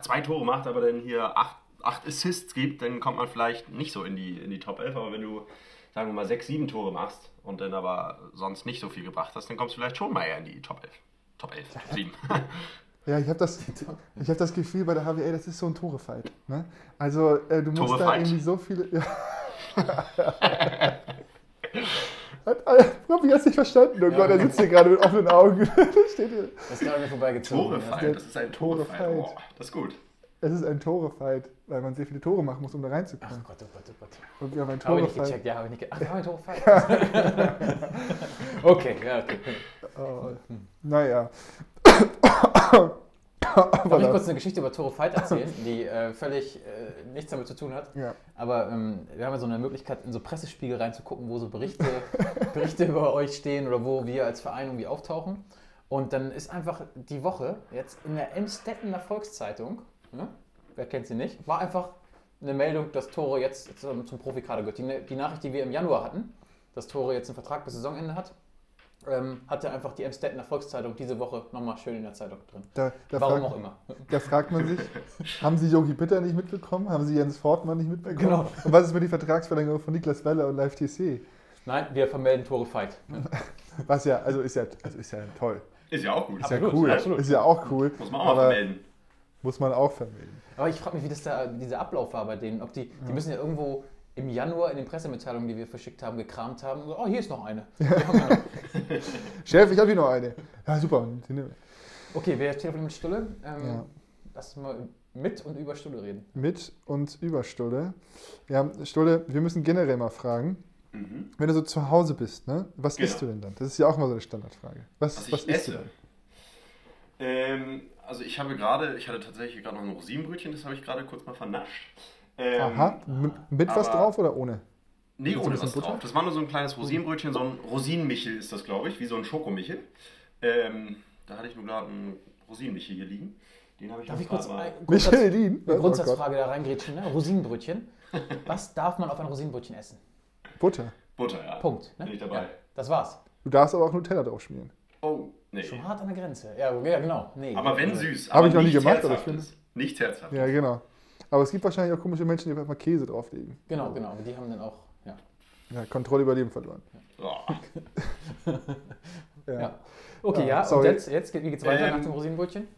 zwei Tore macht, aber dann hier acht, acht Assists gibt, dann kommt man vielleicht nicht so in die, in die Top 11. Aber wenn du, sagen wir mal, sechs, sieben Tore machst und dann aber sonst nicht so viel gebracht hast, dann kommst du vielleicht schon mal eher in die Top 11. Top 11, 7. Ja, ich habe das, ich hab das Gefühl bei der HWL, das ist so ein Tore-Fight. Ne? Also, äh, du musst da Tore-Fight. irgendwie so viele. Ja. Hat, äh, Robby hast nicht verstanden. Oh Ja. Gott, er sitzt hier gerade mit offenen Augen. steht hier. Das ist gerade mir vorbeigezogen. Tore-Fight, das ist ein Tore-Fight. Tore-Fight. Oh, das ist gut. Es ist ein Tore-Fight, weil man sehr viele Tore machen muss, um da Ach reinzukommen. Gott, oh Gott, oh Gott. Und wir haben ein Habe ich nicht Tore-Fight. gecheckt, ja, habe ich nicht gecheckt. Ach, habe ich Tore Okay, ja, okay. Oh, naja. Darf ich kurz eine Geschichte über Tore Fight erzählen, die äh, völlig äh, nichts damit zu tun hat? Ja. Aber ähm, wir haben ja so eine Möglichkeit, in so Pressespiegel reinzugucken, wo so Berichte, Berichte über euch stehen oder wo wir als Verein irgendwie auftauchen. Und dann ist einfach die Woche jetzt in der Emstettener Volkszeitung, ne? wer kennt sie nicht, war einfach eine Meldung, dass Tore jetzt zum, zum Profikader gehört. Die, die Nachricht, die wir im Januar hatten, dass Tore jetzt einen Vertrag bis Saisonende hat, ähm, hatte einfach die Emstettener Volkszeitung diese Woche nochmal schön in der Zeitung drin. Da, da, Warum fragt, auch immer. da fragt man sich, haben Sie Yogi Bitter nicht mitbekommen? Haben Sie Jens Fortmann nicht mitbekommen? Genau. Und was ist mit die Vertragsverlängerung von Niklas Weller und Live TC? Nein, wir vermelden Tore Fight. Was ja, also ist ja, also ist ja toll. Ist ja auch gut. Ist ja Absolut, cool. absolut. Ist ja auch cool. Muss man auch mal aber vermelden. Muss man auch vermelden. Aber ich frage mich, wie das da, dieser Ablauf war bei denen. Ob die, die müssen ja irgendwo im Januar in den Pressemitteilungen, die wir verschickt haben, gekramt haben. So, oh, hier ist noch eine. Chef, ich habe hier noch eine. Ja, super. Okay, wir telefonieren mit Stulle. Ähm, Ja. Lass uns mal mit und über Stulle reden. Mit und über Stulle. Ja, Stulle, wir müssen generell mal fragen, Mhm. wenn du so zu Hause bist, ne? Was Genau. isst du denn dann? Das ist ja auch mal so eine Standardfrage. Was, Was ich was isst esse? du dann? Ähm, also ich habe gerade, ich hatte tatsächlich gerade noch ein Rosinenbrötchen, das habe ich gerade kurz mal vernascht. Ähm, Aha, m- mit was drauf oder ohne? Nee, Mit ohne was Butter? drauf. Das war nur so ein kleines Rosinenbrötchen, so ein Rosinenmichel ist das, glaube ich, wie so ein Schokomichel. Ähm, da hatte ich nur gerade einen Rosinenmichel hier liegen. Den habe ich Darf ich kurz mal. Grundsatz, Michelin? eine? Oh. Grundsatzfrage da reingrätschen? Ne? Rosinenbrötchen. Was darf man auf ein Rosinenbrötchen essen? Butter. Butter, ja. Punkt. Ne? Bin ich dabei. Ja, das war's. Du darfst aber auch Nutella drauf schmieren. Oh, nee. Schon hart an der Grenze. Ja, ja genau. Nee. Aber wenn Also, süß. Hab aber ich noch nie gemacht, aber ich Herzhaftes. Nichts herzhaftes. Ja, genau. Aber es gibt wahrscheinlich auch komische Menschen, die einfach mal Käse drauflegen. Genau, genau. Aber die haben dann auch. Ja. Ja, Kontrolle über Leben verloren. Ja. Ja. Okay, Ja, ja. Und sorry. jetzt, jetzt wie geht's weiter Ähm, nach dem Rosinenbrötchen?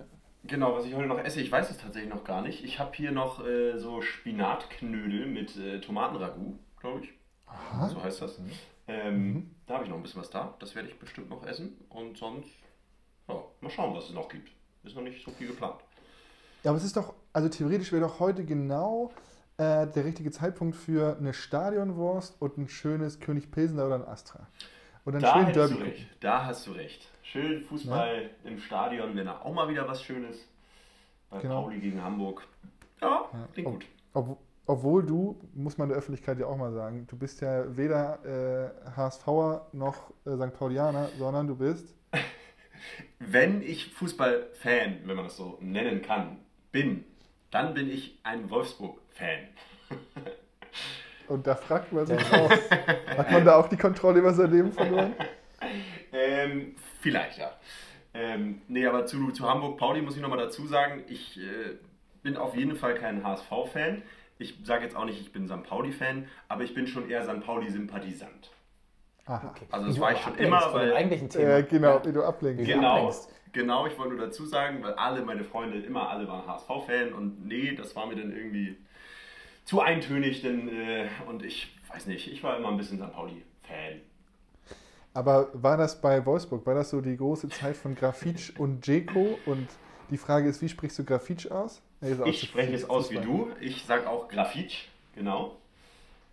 Genau, was ich heute noch esse, ich weiß es tatsächlich noch gar nicht. Ich habe hier noch äh, so Spinatknödel mit äh, Tomatenragout, glaube ich. Aha. So heißt das. Ähm, Da habe ich noch ein bisschen was da. Das werde ich bestimmt noch essen. Und sonst, ja, mal schauen, was es noch gibt. Ist noch nicht so viel geplant. Ja, aber es ist doch, also theoretisch wäre doch heute genau äh, der richtige Zeitpunkt für eine Stadionwurst und ein schönes König Pilsener oder ein Astra. Und dann Da schön hast Derby. du recht. Da hast du recht. Schön Fußball im Stadion, wenn auch mal wieder was Schönes. Bei Genau. Pauli gegen Hamburg. Ja, Ja. klingt gut. Ob, obwohl du, muss man der Öffentlichkeit ja auch mal sagen, du bist ja weder äh, HSVer noch äh, St. Paulianer, sondern du bist. Wenn ich Fußballfan, wenn man das so nennen kann, bin, dann bin ich ein Wolfsburg-Fan. Und da fragt man sich auch, hat man da auch die Kontrolle über sein Leben verloren? Ähm, vielleicht, ja. Ähm, nee, aber zu, zu Hamburg Pauli muss ich nochmal dazu sagen, ich äh, bin auf jeden Fall kein HSV-Fan. Ich sage jetzt auch nicht, ich bin St. Pauli-Fan, aber ich bin schon eher St. Pauli-Sympathisant. Aha. Okay. Also das war ich schon immer, weil eigentlichen Thema. Äh, genau, wie du ablenkst. Genau, genau. Ich wollte nur dazu sagen, weil alle meine Freunde immer alle waren HSV-Fan und nee, das war mir dann irgendwie zu eintönig, denn äh, und ich weiß nicht, ich war immer ein bisschen St. Pauli-Fan. Aber war das bei Wolfsburg, war das so die große Zeit von Grafitsch und Jeko? Und die Frage ist, wie sprichst du Grafitsch aus? Ich spreche es aus wie du. Ich sage auch Grafitsch, genau.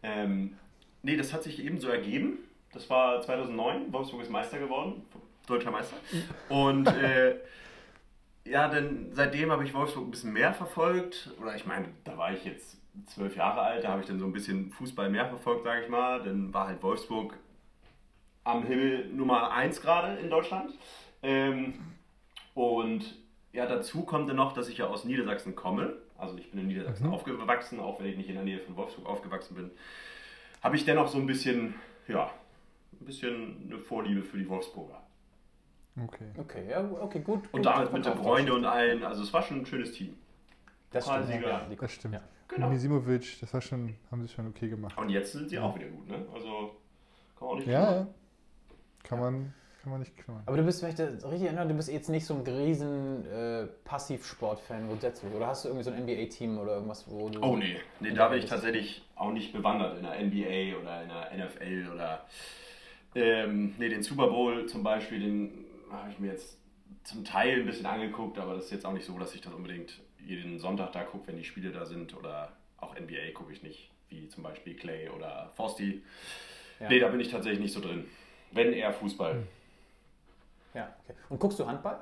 Ähm, nee, das hat sich eben so ergeben. Das war 2009, Wolfsburg ist Meister geworden, deutscher Meister. Und äh, ja, denn seitdem habe ich Wolfsburg ein bisschen mehr verfolgt. Oder ich meine, da war ich jetzt zwölf Jahre alt, da habe ich dann so ein bisschen Fußball mehr verfolgt, sage ich mal. Dann war halt Wolfsburg am Himmel Nummer 1 gerade in Deutschland. Ähm, und ja, dazu kommt dann noch, dass ich ja aus Niedersachsen komme. Also ich bin in Niedersachsen mhm. aufgewachsen, auch wenn ich nicht in der Nähe von Wolfsburg aufgewachsen bin. Habe ich dennoch so ein bisschen, ja, ein bisschen eine Vorliebe für die Wolfsburger. Okay. Okay, ja, okay, gut. Und damit mit der Freunde und allen, also es war schon ein schönes Team. Das stimmt. Ja, das stimmt. Ja. Genau. Misimovic, das war schon, haben sie schon okay gemacht. Und jetzt sind sie auch wieder gut, ne? Also kann man auch nicht Ja, ja. Kann, ja. Man, kann man nicht kümmern. Aber du bist, wenn ich das richtig erinnere, du bist jetzt nicht so ein riesen äh, Passivsport-Fan grundsätzlich. Oder hast du irgendwie so ein NBA-Team oder irgendwas, wo du. Oh nee, nee da bin ich tatsächlich auch nicht bewandert in der NBA oder in der NFL oder. Ähm, nee, den Super Bowl zum Beispiel, den habe ich mir jetzt zum Teil ein bisschen angeguckt, aber das ist jetzt auch nicht so, dass ich das unbedingt jeden Sonntag da gucke, wenn die Spiele da sind. Oder auch NBA gucke ich nicht, wie zum Beispiel Clay oder Forsti. Ja. Nee, da bin ich tatsächlich nicht so drin. Wenn eher Fußball. Hm. Ja, okay. Und guckst du Handball?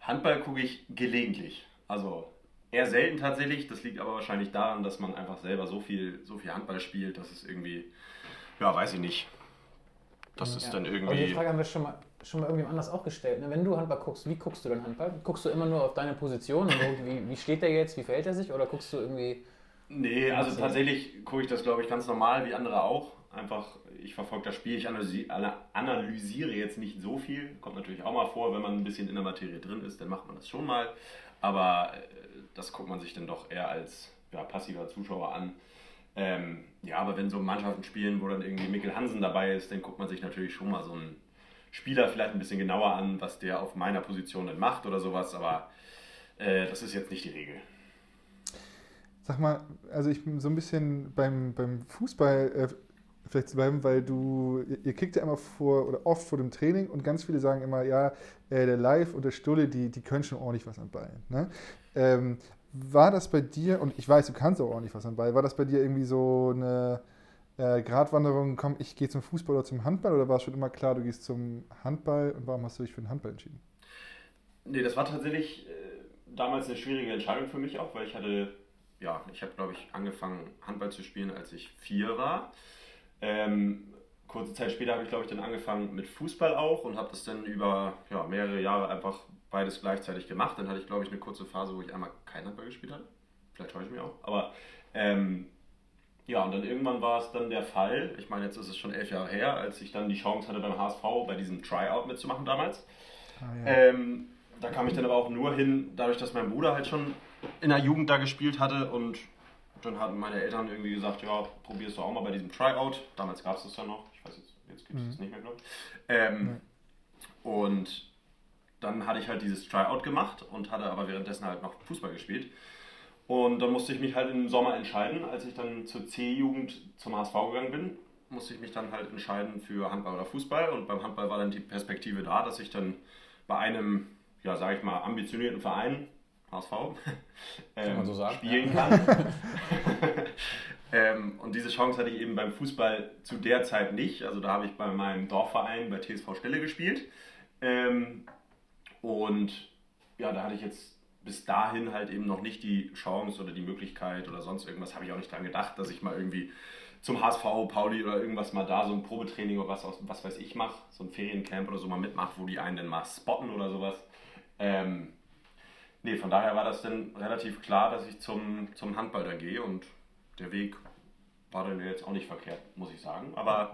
Handball gucke ich gelegentlich. Also eher selten tatsächlich. Das liegt aber wahrscheinlich daran, dass man einfach selber so viel, so viel Handball spielt, dass es irgendwie, ja, weiß ich nicht. Das ist ja. dann irgendwie. Aber die Frage haben wir schon mal, schon mal irgendwie anders auch gestellt. Ne? Wenn du Handball guckst, wie guckst du denn Handball? Guckst du immer nur auf deine Position und wie, wie steht der jetzt, wie verhält er sich? Oder guckst du irgendwie. Nee, also tatsächlich gucke ich das, glaube ich, ganz normal wie andere auch. Einfach ich verfolge das Spiel, ich analysiere jetzt nicht so viel. Kommt natürlich auch mal vor, wenn man ein bisschen in der Materie drin ist, dann macht man das schon mal. Aber äh, das guckt man sich dann doch eher als ja, passiver Zuschauer an. Ähm, ja, aber wenn so Mannschaften spielen, wo dann irgendwie Mikkel Hansen dabei ist, dann guckt man sich natürlich schon mal so einen Spieler vielleicht ein bisschen genauer an, was der auf meiner Position dann macht oder sowas. Aber äh, das ist jetzt nicht die Regel. Sag mal, also ich bin so ein bisschen beim, beim Fußball äh, vielleicht zu bleiben, weil du, ihr kickt ja immer vor oder oft vor dem Training und ganz viele sagen immer, ja, äh, der Live und der Stulle, die, die können schon ordentlich was an Ball. Ne? Ähm, war das bei dir, und ich weiß, du kannst auch ordentlich was an Ball, war das bei dir irgendwie so eine äh, Gratwanderung, komm, ich gehe zum Fußball oder zum Handball oder war es schon immer klar, du gehst zum Handball und warum hast du dich für den Handball entschieden? Nee, das war tatsächlich äh, damals eine schwierige Entscheidung für mich auch, weil ich hatte, ja, ich habe glaube ich angefangen Handball zu spielen, als ich vier war. Ähm, kurze Zeit später habe ich, glaube ich, dann angefangen mit Fußball auch und habe das dann über ja, mehrere Jahre einfach beides gleichzeitig gemacht. Dann hatte ich, glaube ich, eine kurze Phase, wo ich einmal kein Handball gespielt habe. Vielleicht täusche ich mich auch. Aber ähm, ja, und dann irgendwann war es dann der Fall, ich meine, jetzt ist es schon elf Jahre her, als ich dann die Chance hatte beim HSV bei diesem Tryout mitzumachen damals. Ah, ja. ähm, da kam ich dann aber auch nur hin, dadurch, dass mein Bruder halt schon in der Jugend da gespielt hatte und dann hatten meine Eltern irgendwie gesagt, ja, probierst du auch mal bei diesem Tryout. Damals gab es das ja noch. Ich weiß jetzt, jetzt gibt es mhm. das nicht mehr, glaube ich. Ähm, mhm. Und dann hatte ich halt dieses Tryout gemacht und hatte aber währenddessen halt noch Fußball gespielt. Und dann musste ich mich halt im Sommer entscheiden, als ich dann zur C-Jugend zum HSV gegangen bin, musste ich mich dann halt entscheiden für Handball oder Fußball. Und beim Handball war dann die Perspektive da, dass ich dann bei einem, ja, sage ich mal, ambitionierten Verein HSV, ähm, so spielen kann. ähm, und diese Chance hatte ich eben beim Fußball zu der Zeit nicht. Also da habe ich bei meinem Dorfverein bei TSV Stelle gespielt. Ähm, und ja, da hatte ich jetzt bis dahin halt eben noch nicht die Chance oder die Möglichkeit oder sonst irgendwas, habe ich auch nicht dran gedacht, dass ich mal irgendwie zum HSV, Pauli oder irgendwas mal da so ein Probetraining oder was, was weiß ich mache, so ein Feriencamp oder so mal mitmache, wo die einen dann mal spotten oder sowas. Ähm, nee, von daher war das dann relativ klar, dass ich zum, zum Handball dann gehe und der Weg war dann jetzt auch nicht verkehrt, muss ich sagen. Aber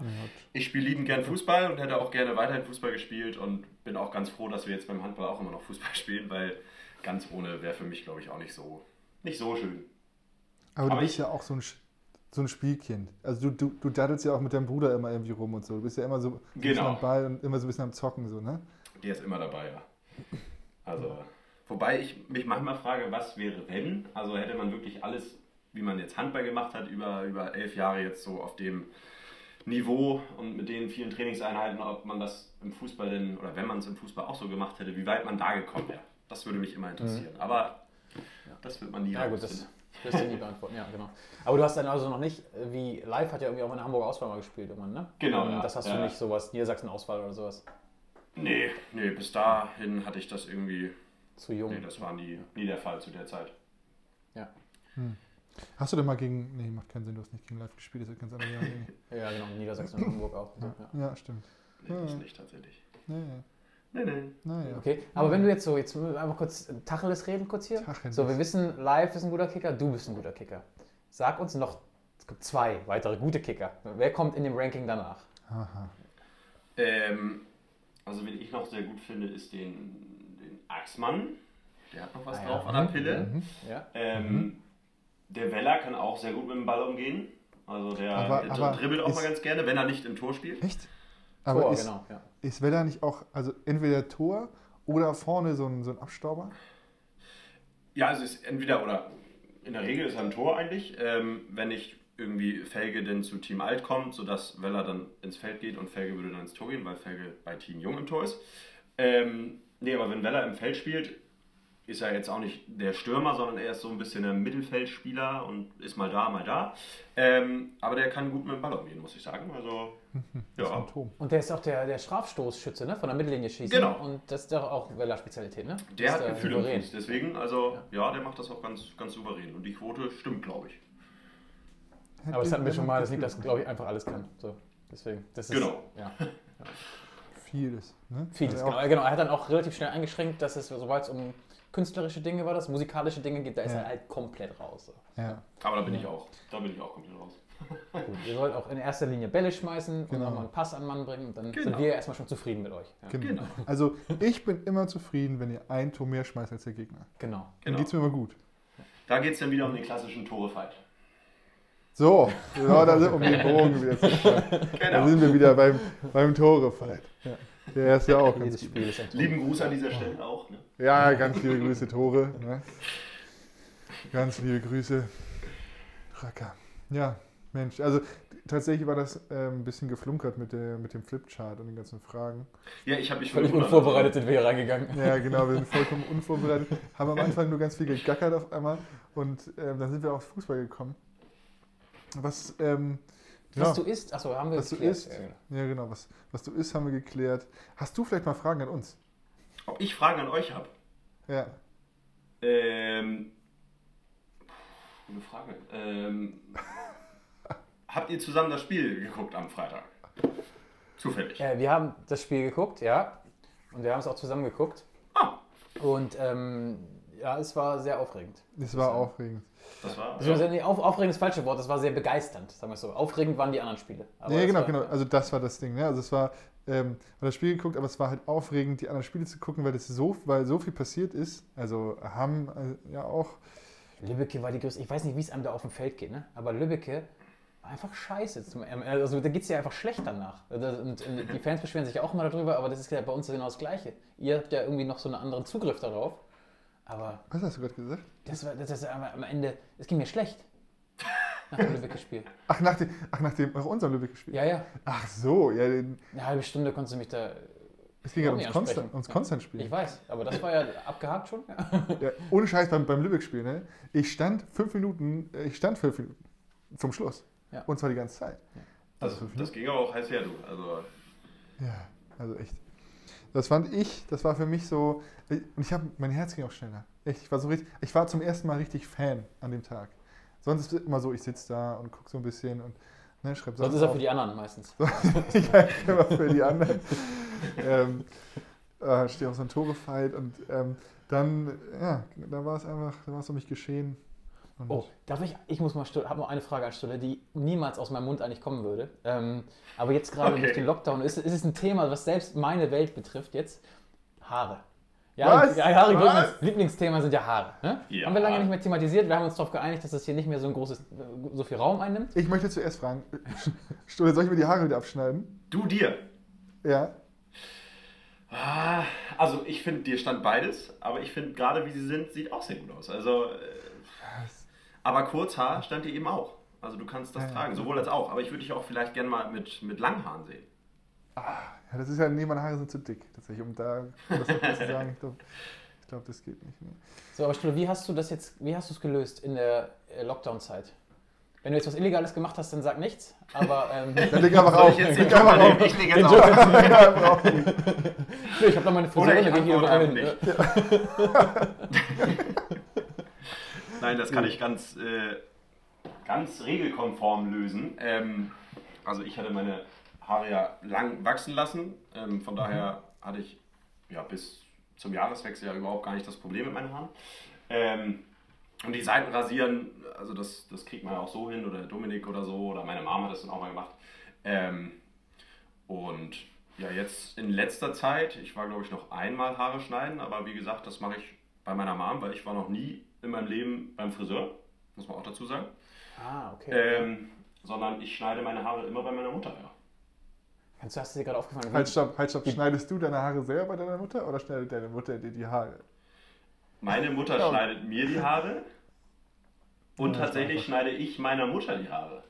ich spiele liebend gern Fußball und hätte auch gerne weiterhin Fußball gespielt und bin auch ganz froh, dass wir jetzt beim Handball auch immer noch Fußball spielen, weil ganz ohne wäre für mich, glaube ich, auch nicht so, nicht so schön. Aber, Aber du bist ja auch so ein so ein Spielkind. Also du, du, du daddelst ja auch mit deinem Bruder immer irgendwie rum und so. Du bist ja immer so so ein bisschen Genau. am Ball und immer so ein bisschen am Zocken, so, ne? Der ist immer dabei, ja. Also, wobei ich mich manchmal frage, was wäre, wenn? Also hätte man wirklich alles, wie man jetzt Handball gemacht hat, über, über elf Jahre jetzt so auf dem Niveau und mit den vielen Trainingseinheiten, ob man das im Fußball denn, oder wenn man es im Fußball auch so gemacht hätte, wie weit man da gekommen wäre. Das würde mich immer interessieren. Aber das wird man nie Mhm. Ja, gut, das herausfinden. wirst du nie beantworten. Ja, genau. Aber du hast dann also noch nicht, wie live hat ja irgendwie auch eine Hamburger Auswahl mal gespielt, irgendwann, ne? Genau, Und ja. Das hast Ja. du nicht sowas, Niedersachsen-Auswahl oder sowas. Nee, nee, bis dahin hatte ich das irgendwie, Zu jung. nee, das war nie, nie der Fall zu der Zeit. Hast du denn mal gegen. Nee, macht keinen Sinn, du hast nicht gegen live gespielt, das ist ja ganz andere Jahre. Ja, genau, Niedersachsen und Hamburg auch. Ja. Ja, stimmt. Nee, das Ja. nicht tatsächlich. Nee, Nee, nee. naja. Okay, aber wenn du jetzt so, jetzt müssen wir einfach kurz Tacheles reden, kurz hier. Tacheles. So, wir wissen, Live ist ein guter Kicker, du bist ein guter Kicker. Sag uns noch, es gibt zwei weitere gute Kicker. Wer kommt in dem Ranking danach? Aha. Ähm, also, wen ich noch sehr gut finde, ist den Axmann. Der hat noch was Ah, ja. drauf an der Pille. Mhm. Ja? Ähm, Der Weller kann auch sehr gut mit dem Ball umgehen. Also, der Aber- der aber dribbelt auch ist- mal ganz gerne, wenn er nicht im Tor spielt. Echt? Aber Tor, ist, genau. Ja. ist Weller nicht auch, also entweder Tor oder vorne so ein, so ein Abstauber? Ja, also ist entweder oder in der Regel ist er ein Tor eigentlich. Ähm, wenn nicht irgendwie Felge denn zu Team Alt kommt, sodass Weller dann ins Feld geht und Felge würde dann ins Tor gehen, weil Felge bei Team Jung im Tor ist. Ähm, nee, aber wenn Weller im Feld spielt, ist er jetzt auch nicht der Stürmer, sondern er ist so ein bisschen ein Mittelfeldspieler und ist mal da, mal da. Ähm, aber der kann gut mit dem Ball umgehen, muss ich sagen. Also, ja. Und der ist auch der, der Strafstoßschütze, ne? Von der Mittellinie schießen. Genau. Und das ist doch auch Weller-Spezialität, ne? Der ist hat der Gefühl im souverän. Fuß. Deswegen, also, ja, der macht das auch ganz, ganz souverän. Und die Quote stimmt, glaube ich. Aber das hatten wir schon mal, das liegt, das glaube ich einfach alles kann. So, deswegen. Das ist, Genau. Ja, Vieles. Ne? vieles. Also Genau. auch- genau. Er hat dann auch relativ schnell eingeschränkt, dass es, sobald es um künstlerische Dinge war, das musikalische Dinge geht, da ist Ja. er halt komplett raus. So. Ja. Aber da bin ich auch. Da bin ich auch komplett raus. Gut, ihr sollt auch in erster Linie Bälle schmeißen und Genau. auch mal einen Pass an den Mann bringen und dann sind Genau. wir erstmal schon zufrieden mit euch. Ja. Genau. Genau. Also ich bin immer zufrieden, wenn ihr ein Tor mehr schmeißt als der Gegner. Genau. Dann Genau. geht's mir immer gut. Da geht es dann wieder um den klassischen Tore-Fight. So, ja, da sind um den Bogen wieder zu spannen. Da Genau. sind wir wieder beim, beim Tore-Fight. Der ist ja auch ganz. Spiel ist. Lieben Gruß an dieser Stelle auch. Ne? Ja, ganz liebe Grüße, Tore. Ne? Ganz liebe Grüße, Racker. Ja, Mensch, also tatsächlich war das ähm, ein bisschen geflunkert mit, der, mit dem Flipchart und den ganzen Fragen. Ja, ich habe mich Völlig unvorbereitet sind wir hier reingegangen. Ja, genau, wir sind vollkommen unvorbereitet. Haben am Anfang nur ganz viel gegackert auf einmal und ähm, dann sind wir aufs Fußball gekommen. Was, ähm, Was ja, du isst, achso, haben wir was du geklärt. isst, Ja, genau. ja genau, was, was du isst, haben wir geklärt. Hast du vielleicht mal Fragen an uns? Ob ich Fragen an euch habe? Ja, Ähm, gute Frage. Ähm, habt ihr zusammen das Spiel geguckt am Freitag? Zufällig. Äh, wir haben das Spiel geguckt, ja. Und wir haben es auch zusammen geguckt. Ah, Und ähm, ja, es war sehr aufregend. es war aufregend. Das war. Beziehungsweise, nee, auf, aufregend ist das falsche Wort, das war sehr begeisternd, sagen wir es so. Aufregend waren die anderen Spiele. Aber ja, genau, war, genau. Also das war das Ding. Ne? Also es war, ähm, das Spiel geguckt, aber es war halt aufregend, die anderen Spiele zu gucken, weil das so, weil so viel passiert ist. Also haben äh, ja auch. Lübbecke war die größte. Ich weiß nicht, wie es einem da auf dem Feld geht, ne? aber Lübbecke war einfach scheiße. Zum, also da geht es ja einfach schlecht danach. Und, und die Fans beschweren sich auch immer darüber, aber das ist ja bei uns genau das Gleiche. Ihr habt ja irgendwie noch so einen anderen Zugriff darauf. Aber Was hast du gerade gesagt? das war das ist aber am Ende, es ging mir schlecht. Nach dem Lübbecke-Spiel. Ach, nach dem, ach, nach dem, nach unserem Lübeck gespielt. Ja, ja. Ach so, ja, den, Eine halbe Stunde konntest du mich da. es ging ja ums Konstant, Ja. Konstant-Spiel. Ich weiß, aber das war ja abgehakt schon. Ja. Ja, ohne Scheiß beim, beim Lübeck-Spiel, ne? Ich stand fünf Minuten, äh, ich stand fünf Minuten zum Schluss. Ja. Und zwar die ganze Zeit. Das, fünf das ging aber auch heiß her, du. Also, Ja, also echt. Das fand ich, das war für mich so, und ich habe, mein Herz ging auch schneller. Echt, ich war so richtig, ich war zum ersten Mal richtig Fan an dem Tag. Sonst ist es immer so, ich sitze da und gucke so ein bisschen und ne, schreibe Sonst ist er für die anderen meistens. ich immer für die anderen. ähm, äh, stehe auf so einem Tore-Fight und ähm, dann, ja, da war es einfach, da war es um mich geschehen. Und Oh, darf ich? Ich muss mal, habe noch eine Frage an Stulle, die niemals aus meinem Mund eigentlich kommen würde. Ähm, aber jetzt gerade Okay. durch den Lockdown ist, ist es ein Thema, was selbst meine Welt betrifft jetzt. Haare. Ja, Was? ja Harry Was? Brückmans Lieblingsthema sind ja Haare. Ne? Ja. Haben wir lange nicht mehr thematisiert. Wir haben uns darauf geeinigt, dass das hier nicht mehr so ein großes, so viel Raum einnimmt. Ich möchte zuerst fragen, Stulle, soll ich mir die Haare wieder abschneiden? Du dir. Ja. Ah, Also ich finde, dir stand beides, aber ich finde gerade wie sie sind, sieht auch sehr gut aus. Also, äh, aber Kurzhaar stand dir eben auch. Also du kannst das Ja, ja. tragen, sowohl als auch. Aber ich würde dich auch vielleicht gerne mal mit, mit Langhaaren sehen. Ja, das ist ja, nee, meine Haare sind zu dick, tatsächlich, um da das noch zu sagen. Ich glaube, glaub, das geht nicht. Ne? So, aber Stuhl, wie hast du das jetzt, wie hast du es gelöst in der äh, Lockdown-Zeit? Wenn du jetzt was Illegales gemacht hast, dann sag nichts. Aber ähm, Dann leg einfach auf. ich jetzt den Leg einfach auf. Ich Den jetzt auf. Leg einfach auf. nee, ich habe noch meine Friseur, Oder ich da gehe ich hier überall hin. Nein, das kann ich ganz, äh, ganz regelkonform lösen. Ähm, also ich hatte meine Haare ja lang wachsen lassen. Ähm, von daher hatte ich ja bis zum Jahreswechsel ja überhaupt gar nicht das Problem mit meinen Haaren. Ähm, und die Seiten rasieren, also das, das kriegt man ja auch so hin, oder Dominik oder so, oder meine Mama hat das dann auch mal gemacht. Ähm, und ja, jetzt in letzter Zeit, ich war glaube ich noch einmal Haare schneiden, aber wie gesagt, das mache ich bei meiner Mom, weil ich war noch nie in meinem Leben beim Friseur, muss man auch dazu sagen. Ah, okay. Ähm, sondern ich schneide meine Haare immer bei meiner Mutter, ja. Kannst du, hast du dir gerade aufgefallen? Halt, stopp, halt, stopp. Schneidest du deine Haare selber bei deiner Mutter oder schneidet deine Mutter dir die Haare? Meine Mutter Ja. schneidet mir die Haare und Ja, tatsächlich schneide ich meiner Mutter die Haare.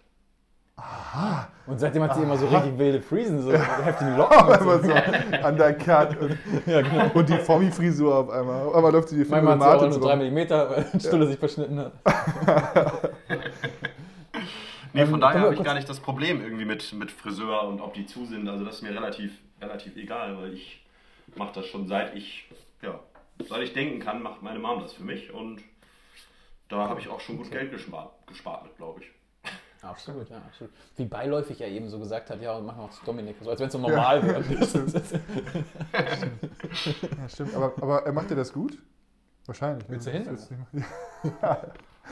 Und seitdem hat sie immer so richtig wilde Friesen, so heftige Auf Locken. Und einmal so. undercut und, Ja, genau. und die Fommi-Frisur auf einmal. Auf einmal läuft sie die Manchmal hat sie auch nur 3 rum. mm, weil Stulle sich verschnitten hat. Nee, von daher habe ich gar nicht das Problem irgendwie mit, mit Friseur und ob die zu sind. Also das ist mir relativ, relativ egal, weil ich mache das schon seit ich, ja, seit ich denken kann, macht meine Mom das für mich und da habe ich auch schon gut Geld gespart, gespart mit, glaube ich. Absolut, ja, absolut. Wie beiläufig er eben so gesagt hat, ja, und machen wir auch zu Dominik. So als wenn es so normal wäre. Ja, stimmt. Aber, aber er macht dir das gut? Wahrscheinlich. Willst du hin, Das willst du nicht-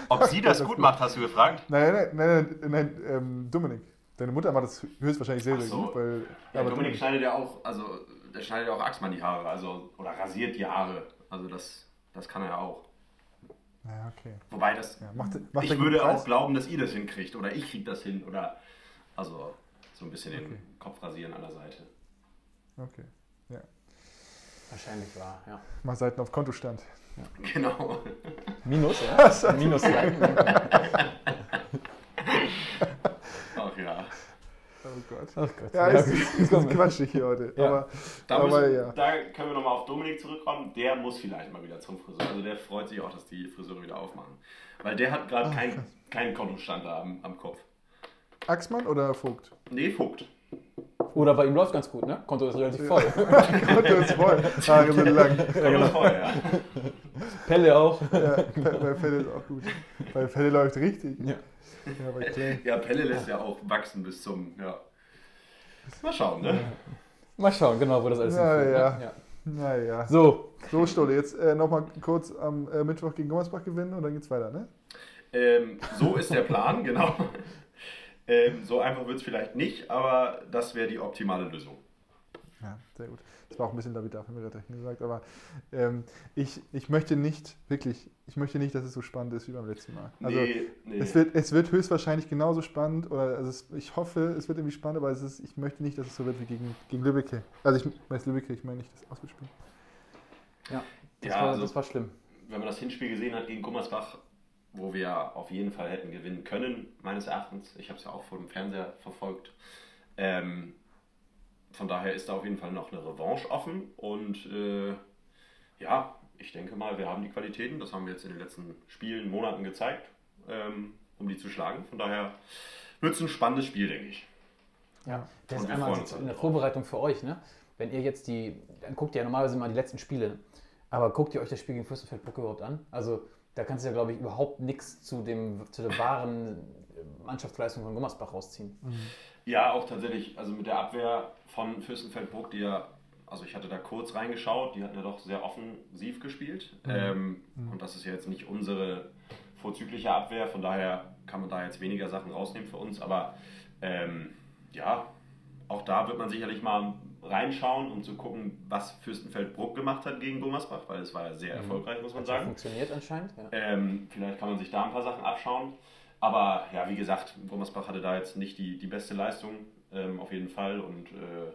Ob sie das gut macht, hast du gefragt? Nein, nein, nein, nein, nein ähm, Dominik. Deine Mutter macht das höchstwahrscheinlich sehr, sehr so. gut, weil. Ja, aber Dominik schneidet ja auch, also der schneidet ja auch Axmann die Haare, also oder rasiert die Haare. Also das, das kann er ja auch. Ja, okay. Wobei das, Ja, macht, macht ich würde auch glauben, dass ihr das hinkriegt oder ich krieg das hin oder also so ein bisschen Okay. den Kopf rasieren an der Seite. Okay. Wahrscheinlich war, ja. Mal Seiten auf Kontostand. Genau. Minus, ja. Minus Seiten. Ach ja. Oh Gott. Ach Gott. Ja, Ja, ist, ist, ist quatschig hier heute. Ja. Aber, Da, aber müssen, ja. da können wir nochmal auf Dominik zurückkommen. Der muss vielleicht mal wieder zum Friseur. Also der freut sich auch, dass die Friseure wieder aufmachen. Weil der hat gerade Ach, kein, keinen Kontostand da am, am Kopf. Axmann oder Vogt? Nee, Vogt. Oder bei ihm läuft ganz gut, ne? Konto ist relativ voll. Konto ist voll. Haare sind lang. Konto voll, ja. Pelle auch. Ja, bei Felle ist auch gut. Bei Felle läuft richtig. Ja. Ja, bei Clay. Ja, Pelle lässt ja auch wachsen bis zum, ja. Mal schauen, ne? Mal schauen, genau, wo das alles Ja, hinführt. ja. Ne? ja. Naja. So, So, Stolle, jetzt äh, nochmal kurz am äh, Mittwoch gegen Gummersbach gewinnen und dann geht's weiter, ne? Ähm, so ist der Plan, genau. Ähm, so einfach wird es vielleicht nicht, aber das wäre die optimale Lösung. Ja, sehr gut. Das war auch ein bisschen David haben wir gerade gesagt, aber ähm, ich, ich möchte nicht, wirklich, ich möchte nicht, dass es so spannend ist wie beim letzten Mal. Also, nee, nee. Es wird, es wird höchstwahrscheinlich genauso spannend, oder also es, ich hoffe, es wird irgendwie spannend, aber es ist, ich möchte nicht, dass es so wird wie gegen, gegen Lübbecke. Also ich weiß Lübbecke, ich meine nicht das Auswärtsspiel. ja, das, Ja, war, also- das war schlimm. wenn man das Hinspiel gesehen hat gegen Gummersbach, wo wir auf jeden Fall hätten gewinnen können, meines Erachtens. Ich habe es ja auch vor dem Fernseher verfolgt. Ähm, von daher ist da auf jeden Fall noch eine Revanche offen. Und äh, ja, ich denke mal, wir haben die Qualitäten. Das haben wir jetzt in den letzten Spielen, Monaten gezeigt, ähm, um die zu schlagen. Von daher wird es ein spannendes Spiel, denke ich. Ja, das Und ist einmal drauf. Vorbereitung für euch, ne? Wenn ihr jetzt die, dann guckt ihr ja normalerweise mal die letzten Spiele, aber guckt ihr euch das Spiel gegen Fürstenfeldbruck überhaupt an? Also da kannst du ja, glaube ich, überhaupt nichts zu, dem, zu der wahren Mannschaftsleistung von Gummersbach rausziehen. Ja, auch tatsächlich, also mit der Abwehr von Fürstenfeldbruck, die ja, also ich hatte da kurz reingeschaut, die hatten ja doch sehr offensiv gespielt. Ähm, Und das ist ja jetzt nicht unsere vorzügliche Abwehr, von daher kann man da jetzt weniger Sachen rausnehmen für uns, aber ähm, ja, auch da wird man sicherlich mal reinschauen, um zu gucken, was Fürstenfeldbruck gemacht hat gegen Gummersbach, weil es war ja sehr erfolgreich, muss man sagen. funktioniert anscheinend. Ja. Ähm, vielleicht kann man sich da ein paar Sachen abschauen. Aber ja, wie gesagt, Gummersbach hatte da jetzt nicht die, die beste Leistung, ähm, auf jeden Fall. Und äh,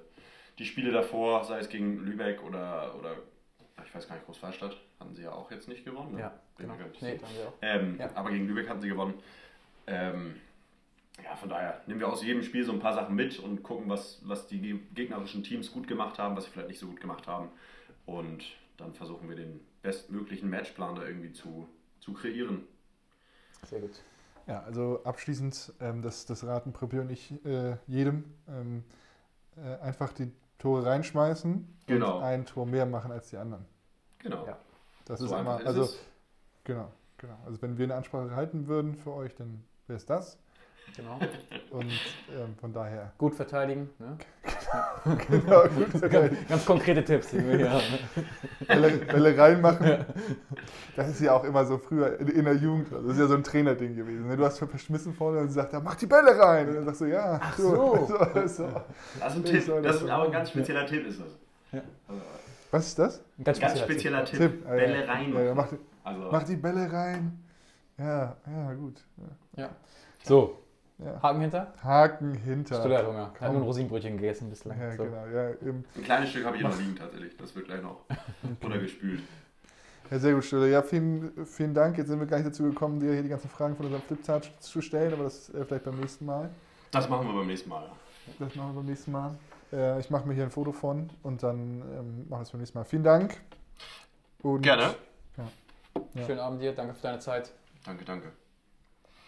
die Spiele davor, sei es gegen Lübeck oder, oder ich weiß gar nicht, Großwallstadt, hatten sie ja auch jetzt nicht gewonnen. Ne? Ja, genau. Nee, haben wir auch. Ähm, Ja. Aber gegen Lübeck hatten sie gewonnen. Ähm, ja, von daher nehmen wir aus jedem Spiel so ein paar Sachen mit und gucken, was, was die ge- gegnerischen Teams gut gemacht haben, was sie vielleicht nicht so gut gemacht haben. Und dann versuchen wir den bestmöglichen Matchplan da irgendwie zu, zu kreieren. Sehr gut. Ja, also abschließend, ähm, das, das raten Prepper und ich äh, jedem, ähm, äh, einfach die Tore reinschmeißen Genau. und ein Tor mehr machen als die anderen. Genau. Ja. Das So ist immer, ist also es. genau, genau. Also wenn wir eine Ansprache halten würden für euch, dann wäre es das. Genau. Und ähm, von daher. Gut verteidigen. Ne? Genau, gut. Ganz, ganz konkrete Tipps, die wir hier haben. Bälle, Bälle reinmachen. Das ist ja auch immer so früher in, in der Jugend. Das ist ja so ein Trainerding gewesen. ne? Du hast verschmissen vorne und sie sagt, ja, mach die Bälle rein. Und dann sagst du, ja. Ach so. so, so. Das ist ein Tipp. Das das ist aber ein ganz spezieller Tipp, ist das. Ja. Also, Was ist das? Ein ganz, ganz spezieller Tipp. Tipp. Ah, Bälle ja. rein. Ja, ja, mach, die, Also, mach die Bälle rein. Ja, ja, gut. Ja, Ja. So, ja. Haken hinter. Haken hinter. Stulle hat Hunger. Hat Komm. nur ein Rosinenbrötchen gegessen bislang. Ja, so. genau. Ja, ein kleines Stück habe ich noch liegen tatsächlich. Das wird gleich noch runtergespült. ja, sehr gut, Stulle. Ja, vielen, vielen Dank. Jetzt sind wir gar nicht dazu gekommen, dir hier die ganzen Fragen von unserem Flipchart zu stellen, aber das äh, vielleicht beim nächsten Mal. Das machen wir beim nächsten Mal. Das machen wir beim nächsten Mal. Äh, ich mache mir hier ein Foto von und dann ähm, machen wir es beim nächsten Mal. Vielen Dank. Und Gerne. Ja. Schönen Auf dir, danke für deine Zeit. Danke, danke.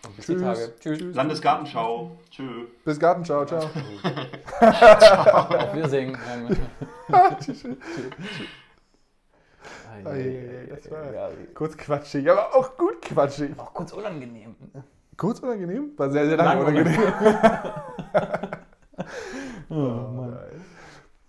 Und bis Tschüss. die Tage. Tschüss. Tschüss. Landesgartenschau. Tschö. Bis Garten, ciao. Auf Wiedersehen. Tschüss. das war- ja, Kurz quatschig, aber auch gut quatschig. auch kurz unangenehm. Kurz unangenehm? War sehr, sehr lang, Lang unangenehm. Oh, Mann.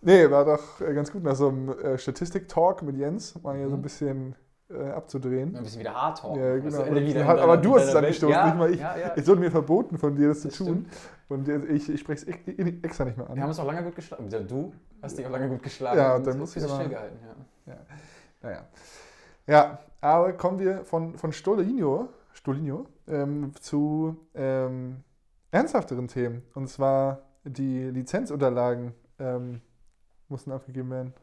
Nee, war doch äh, ganz gut nach so einem äh, Statistik-Talk mit Jens, mal hier so ein Mhm. bisschen äh, abzudrehen. Ein bisschen wieder hart. Ja, Weißt genau. du, wieder in aber deiner- du hast es deiner angestoßen, Welt. nicht mal ich. Ja, ja. Es wurde mir verboten, von dir das zu Das tun. Und jetzt- ich, ich spreche es extra nicht mehr an. Wir haben uns auch lange gut geschlagen. Ja, Du hast dich auch lange gut geschlagen. Ja, und dann so muss ein ich bisschen aber- stillgehalten. Ja. Naja. Ja, aber kommen wir von, von Stolinho, Stolinho ähm, zu ähm, ernsthafteren Themen. Und zwar die Lizenzunterlagen ähm, mussten abgegeben werden.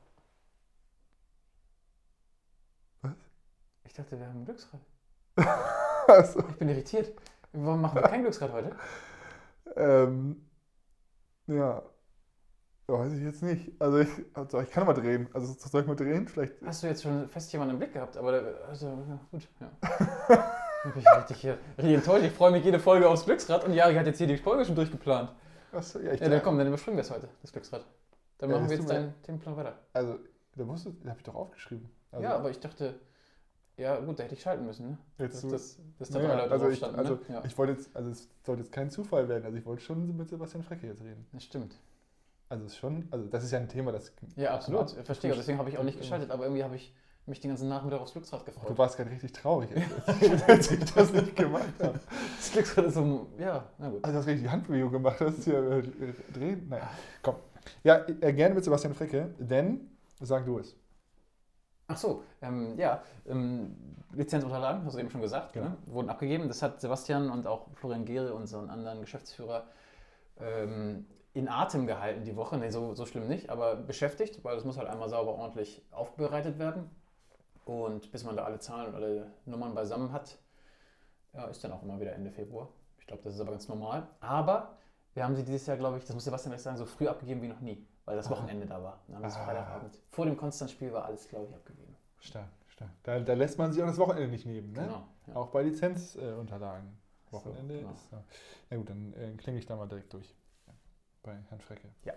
Ich dachte, wir haben ein Glücksrad. also, Ich bin irritiert. Warum machen wir kein Glücksrad heute? ähm, ja, weiß ich jetzt nicht. Also ich, also ich kann mal drehen. Also soll ich mal drehen? Vielleicht. Hast du jetzt schon fest jemanden im Blick gehabt? Aber also, ja, gut, ja. Ich bin richtig, hier, enttäuscht. Ich freue mich jede Folge aufs Glücksrad und Jari hat jetzt hier die Folge schon durchgeplant. Achso, ja, ich Ja, dann komm, dann überspringen wir es heute, das Glücksrad. Dann Ja, machen das wir jetzt deinen Themenplan weiter. Also, da musst du, da habe ich doch aufgeschrieben. Also, ja, aber ich dachte, ja gut, da hätte ich schalten müssen, ne? Jetzt dass, so- dass, da drei Leute also ich, standen, also ne? Ja, ich wollte jetzt, also es sollte jetzt kein Zufall werden. Also ich wollte schon mit Sebastian Frecke jetzt reden. das stimmt. Also schon, also das ist ja ein Thema, das Ja, absolut. Ja, Verstehe. Deswegen habe ich auch nicht geschaltet, aber irgendwie habe ich mich den ganzen Nachmittag aufs Glücksrad Du gefreut. warst gerade richtig traurig, als, ich das nicht gemacht habe. Das Glücksrad ist so, ja, na gut. Also du hast richtig die Handbewegung gemacht, hast hier äh, drehen. Naja, komm. Ja, äh, gerne mit Sebastian Frecke, denn, sag du es. Ach so, ähm, ja, ähm, Lizenzunterlagen, hast du eben schon gesagt, Genau. ne? wurden abgegeben. Das hat Sebastian und auch Florian Gehre, unseren anderen Geschäftsführer, ähm, in Atem gehalten die Woche. Nee, so, so schlimm nicht, aber beschäftigt, weil das muss halt einmal sauber ordentlich aufbereitet werden. Und bis man da alle Zahlen und alle Nummern beisammen hat, ja, ist dann auch immer wieder Ende Februar. Ich glaube, das ist aber ganz normal. Aber wir haben sie dieses Jahr, glaube ich, das muss Sebastian gleich sagen, so früh abgegeben wie noch nie, weil das Wochenende da war. Dann es Ah. Freitagabend. Vor dem Konstanz-Spiel war alles, glaube ich, abgegeben. Stark, stark. Da, da lässt man sich auch das Wochenende nicht nehmen, ne? Genau. Ja. Auch bei Lizenzunterlagen. Wochenende genau. ist. Ja. Na gut, dann äh, klinge ich da mal direkt durch. Bei Herrn Frecke. Ja.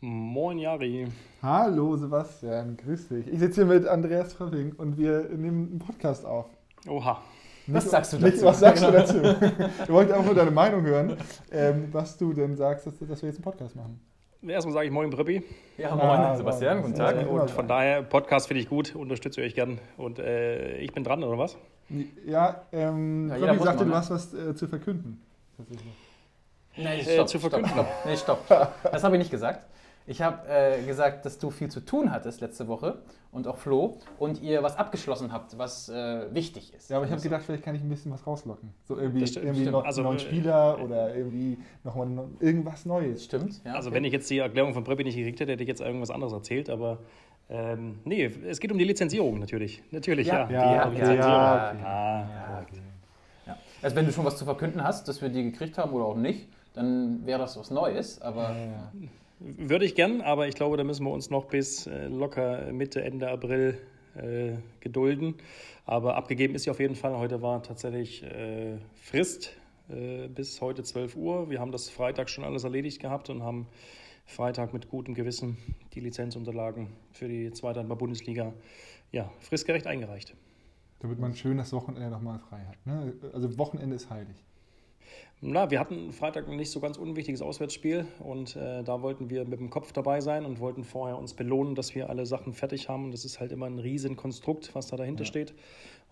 Moin Jari. Hallo Sebastian, grüß dich. Ich sitze hier mit Andreas Fröpping und wir nehmen einen Podcast auf. Oha. Was Nicht- sagst du nicht, dazu? Was sagst du dazu? Wir wollten einfach nur deine Meinung hören, ähm, was du denn sagst, dass, dass wir jetzt einen Podcast machen. Erstmal sage ich Moin Brippi. Ja, moin, Ah, Sebastian, moin. guten Tag. Ja, Und von daher, Podcast finde ich gut, unterstütze euch gern. Und äh, ich bin dran, oder was? Ja, ähm, Ja, muss sagte, du ne? hast was äh, zu verkünden. Tatsächlich. Nee, Äh, zu verkünden. Stopp, stopp. Nee, stopp, stopp. Das habe ich nicht gesagt. Ich habe äh, gesagt, dass du viel zu tun hattest letzte Woche und auch Flo und ihr was abgeschlossen habt, was äh, wichtig ist. Ja, aber ich habe Also, gedacht, vielleicht kann ich ein bisschen was rauslocken. So irgendwie, stimmt, irgendwie stimmt. noch Also, neuen äh, Spieler oder irgendwie nochmal no, irgendwas Neues. Stimmt, ja. Also okay. wenn ich jetzt die Erklärung von Brippi nicht gekriegt hätte, hätte ich jetzt irgendwas anderes erzählt. Aber ähm, nee, es geht um die Lizenzierung natürlich. Natürlich, Ja, ja. Ja, die okay, Lizenzierung. ja, okay. Ah. Ja. Also wenn du schon was zu verkünden hast, dass wir die gekriegt haben oder auch nicht, dann wäre das was Neues. Aber Würde ich gern, aber ich glaube, da müssen wir uns noch bis äh, locker Mitte, Ende April äh, gedulden. Aber abgegeben ist sie auf jeden Fall. Heute war tatsächlich äh, Frist äh, bis heute 12 Uhr. Wir haben das Freitag schon alles erledigt gehabt und haben Freitag mit gutem Gewissen die Lizenzunterlagen für die zweite Handball-Bundesliga ja, fristgerecht eingereicht. Damit man schön das Wochenende nochmal frei hat. Ne? Also Wochenende ist heilig. Na, wir hatten Freitag ein nicht so ganz unwichtiges Auswärtsspiel und äh, da wollten wir mit dem Kopf dabei sein und wollten vorher uns belohnen, dass wir alle Sachen fertig haben. Und das ist halt immer ein Riesenkonstrukt, was da dahinter Ja. steht.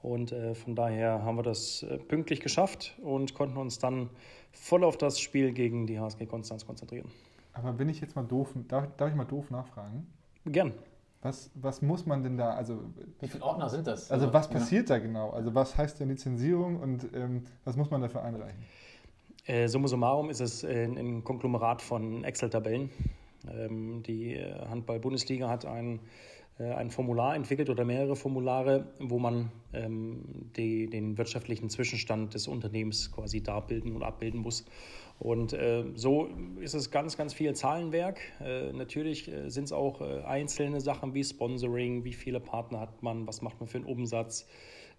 Und äh, von daher haben wir das äh, pünktlich geschafft und konnten uns dann voll auf das Spiel gegen die HSG Konstanz konzentrieren. Aber wenn ich jetzt mal doof, darf, darf ich mal doof nachfragen? Gern. Was, was muss man denn da, also, wie viele Ordner sind das? also was Ja. passiert da genau? Also was heißt denn Lizenzierung und ähm, was muss man dafür einreichen? Äh, summa summarum ist es äh, ein Konglomerat von Excel-Tabellen. Ähm, die äh, Handball-Bundesliga hat ein, äh, ein Formular entwickelt oder mehrere Formulare, wo man ähm, die, den wirtschaftlichen Zwischenstand des Unternehmens quasi darbilden und abbilden muss. Und äh, so ist es ganz, ganz viel Zahlenwerk. Äh, natürlich äh, sind es auch äh, einzelne Sachen wie Sponsoring, wie viele Partner hat man, was macht man für einen Umsatz.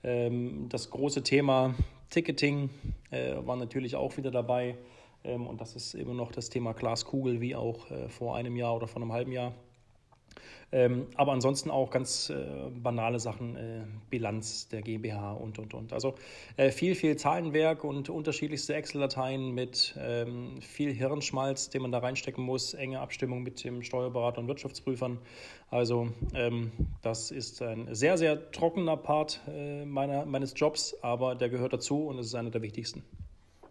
Ähm, das große Thema Ticketing äh, war natürlich auch wieder dabei. Ähm, und das ist immer noch das Thema Glaskugel, wie auch äh, vor einem Jahr oder vor einem halben Jahr. Ähm, aber ansonsten auch ganz äh, banale Sachen, äh, Bilanz der GmbH und, und, und. Also äh, viel, viel Zahlenwerk und unterschiedlichste Excel-Dateien mit ähm, viel Hirnschmalz, den man da reinstecken muss, enge Abstimmung mit dem Steuerberater und Wirtschaftsprüfern. Also ähm, das ist ein sehr, sehr trockener Part äh, meiner, meines Jobs, aber der gehört dazu und es ist einer der wichtigsten.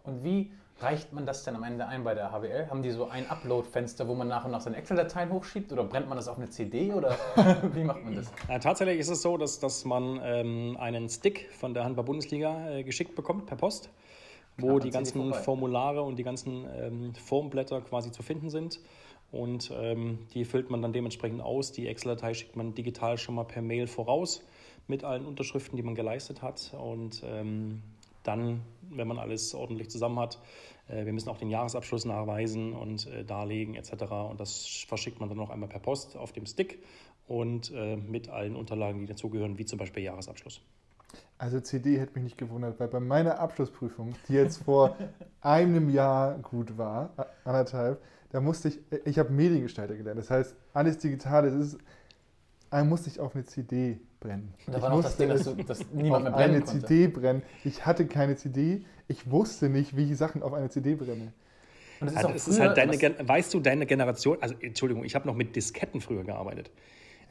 Und wie reicht man das denn am Ende ein bei der HWL? Haben die so ein Upload-Fenster, wo man nach und nach seine Excel-Dateien hochschiebt oder brennt man das auf eine CD oder wie macht man das? Ja, tatsächlich ist es so, dass, dass man ähm, einen Stick von der Handball-Bundesliga äh, geschickt bekommt per Post, wo Knapp die ganzen vorbei. Formulare und die ganzen ähm, Formblätter quasi zu finden sind. Und ähm, die füllt man dann dementsprechend aus. Die Excel-Datei schickt man digital schon mal per Mail voraus mit allen Unterschriften, die man geleistet hat. Und ähm, dann, wenn man alles ordentlich zusammen hat, äh, wir müssen auch den Jahresabschluss nachweisen und äh, darlegen etc. Und das verschickt man dann noch einmal per Post auf dem Stick und äh, mit allen Unterlagen, die dazugehören, wie zum Beispiel Jahresabschluss. Also CD hätte mich nicht gewundert, weil bei meiner Abschlussprüfung, die jetzt vor einem Jahr gut war, anderthalb, da musste ich, ich habe Mediengestalter gelernt. Das heißt, alles digital, das ist, da musste ich auf eine CD brennen. Und da ich war noch das musste Ding, dass, du, dass niemand mehr auf eine brennen konnte. CD brennen. Ich hatte keine CD. Ich wusste nicht, wie ich Sachen auf eine CD brenne. Und das Also auch es ist früher- halt deine, Gen- weißt du, deine Generation, also Entschuldigung, ich habe noch mit Disketten früher gearbeitet.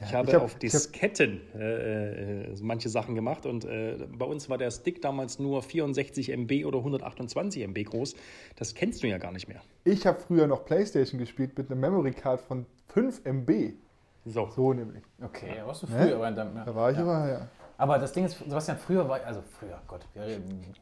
ich habe ich hab- auf ich hab- Disketten äh, äh, manche Sachen gemacht und äh, bei uns war der Stick damals nur 64 MB oder 128 MB groß. Das kennst du ja gar nicht mehr. Ich habe früher noch Playstation gespielt mit einer Memory Card von 5 MB. So. So nämlich. Okay, da warst du Ne? früher. Aber, dann, ja. Da war ich ja. aber, ja. aber das Ding ist, Sebastian, früher war, also früher, Gott,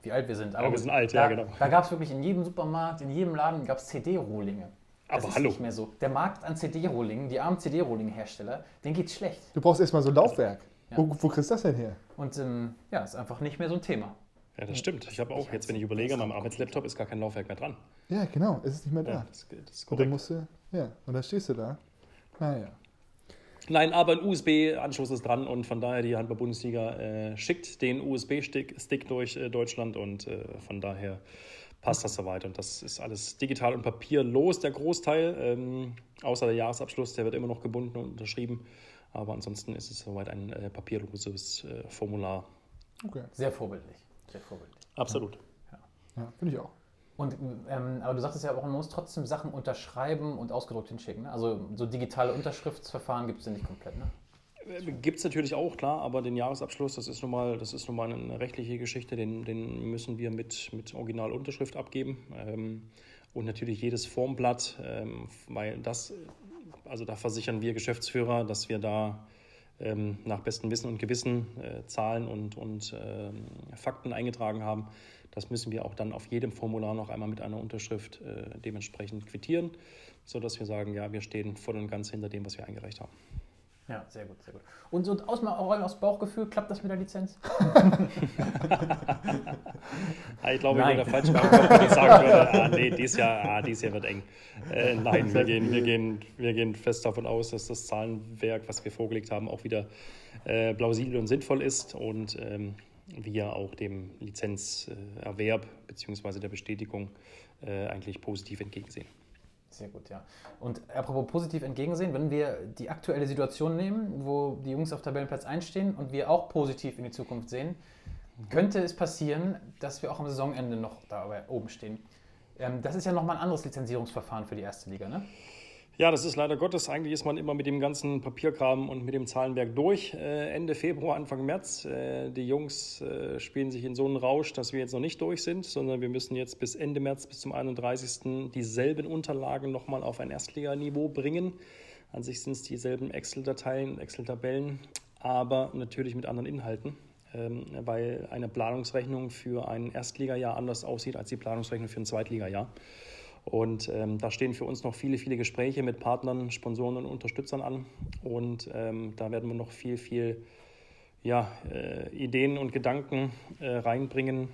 wie alt wir sind. Aber Ja, wir sind alt, da, ja, genau. Da gab es wirklich in jedem Supermarkt, in jedem Laden gab es CD-Rohlinge. Das Aber ist hallo. nicht mehr so. Der Markt an CD-Rohlingen, die armen CD-Rohling-Hersteller, denen geht's schlecht. Du brauchst erstmal so ein Laufwerk. Ja. Wo, wo kriegst du das denn her? Und ähm, ja, ist einfach nicht mehr so ein Thema. Ja, das stimmt. Ich habe auch, jetzt wenn ich überlege, an meinem Arbeitslaptop ist gar kein Laufwerk mehr dran. Ja, genau, es ist nicht mehr da. Ja, das, das ist und dann korrekt. musst du, ja, und dann stehst du da. Naja. Nein, aber ein USB-Anschluss ist dran und von daher die Handball-Bundesliga äh, schickt den USB-Stick Stick durch äh, Deutschland und äh, von daher passt das soweit. Und das ist alles digital und papierlos, der Großteil, ähm, außer der Jahresabschluss, der wird immer noch gebunden und unterschrieben. Aber ansonsten ist es soweit ein äh, papierloses äh, Formular. Okay. Sehr vorbildlich. Sehr vorbildlich. Absolut. Ja, finde ich auch. Und, ähm, aber du sagtest ja auch, man muss trotzdem Sachen unterschreiben und ausgedruckt hinschicken. Ne? Also so digitale Unterschriftsverfahren gibt es ja nicht komplett, ne? Gibt es natürlich auch, klar, aber den Jahresabschluss, das ist nun mal, das ist nun mal eine rechtliche Geschichte, den, den müssen wir mit, mit Originalunterschrift abgeben. Ähm, und natürlich jedes Formblatt, ähm, weil das, also da versichern wir Geschäftsführer, dass wir da ähm, nach bestem Wissen und Gewissen äh, Zahlen und, und ähm, Fakten eingetragen haben. Das müssen wir auch dann auf jedem Formular noch einmal mit einer Unterschrift äh, dementsprechend quittieren, sodass wir sagen, ja, wir stehen voll und ganz hinter dem, was wir eingereicht haben. Ja, sehr gut, sehr gut. Und so aus, aus Bauchgefühl, klappt das mit der Lizenz? ich glaube, ich würde falsch wenn ich sagen würde, ah, nee, dieses Jahr, ah, dieses Jahr wird eng. Äh, nein, wir gehen, wir, gehen, wir gehen fest davon aus, dass das Zahlenwerk, was wir vorgelegt haben, auch wieder äh, plausibel und sinnvoll ist und ähm, wir auch dem Lizenzerwerb bzw. der Bestätigung äh, eigentlich positiv entgegensehen. Sehr gut, ja. Und apropos positiv entgegensehen, wenn wir die aktuelle Situation nehmen, wo die Jungs auf Tabellenplatz einstehen und wir auch positiv in die Zukunft sehen, könnte es passieren, dass wir auch am Saisonende noch da oben stehen. Ähm, das ist ja nochmal ein anderes Lizenzierungsverfahren für die erste Liga, ne? Ja, das ist leider Gottes. Eigentlich ist man immer mit dem ganzen Papierkram und mit dem Zahlenwerk durch. Äh, Ende Februar, Anfang März. Äh, die Jungs äh, spielen sich in so einen Rausch, dass wir jetzt noch nicht durch sind, sondern wir müssen jetzt bis Ende März, bis zum 31. dieselben Unterlagen nochmal auf ein Erstliganiveau bringen. An sich sind es dieselben Excel-Dateien, Excel-Tabellen, aber natürlich mit anderen Inhalten, ähm, weil eine Planungsrechnung für ein Erstligajahr anders aussieht als die Planungsrechnung für ein Zweitligajahr. Und ähm, da stehen für uns noch viele, viele Gespräche mit Partnern, Sponsoren und Unterstützern an. Und ähm, da werden wir noch viel, viel ja, äh, Ideen und Gedanken äh, reinbringen,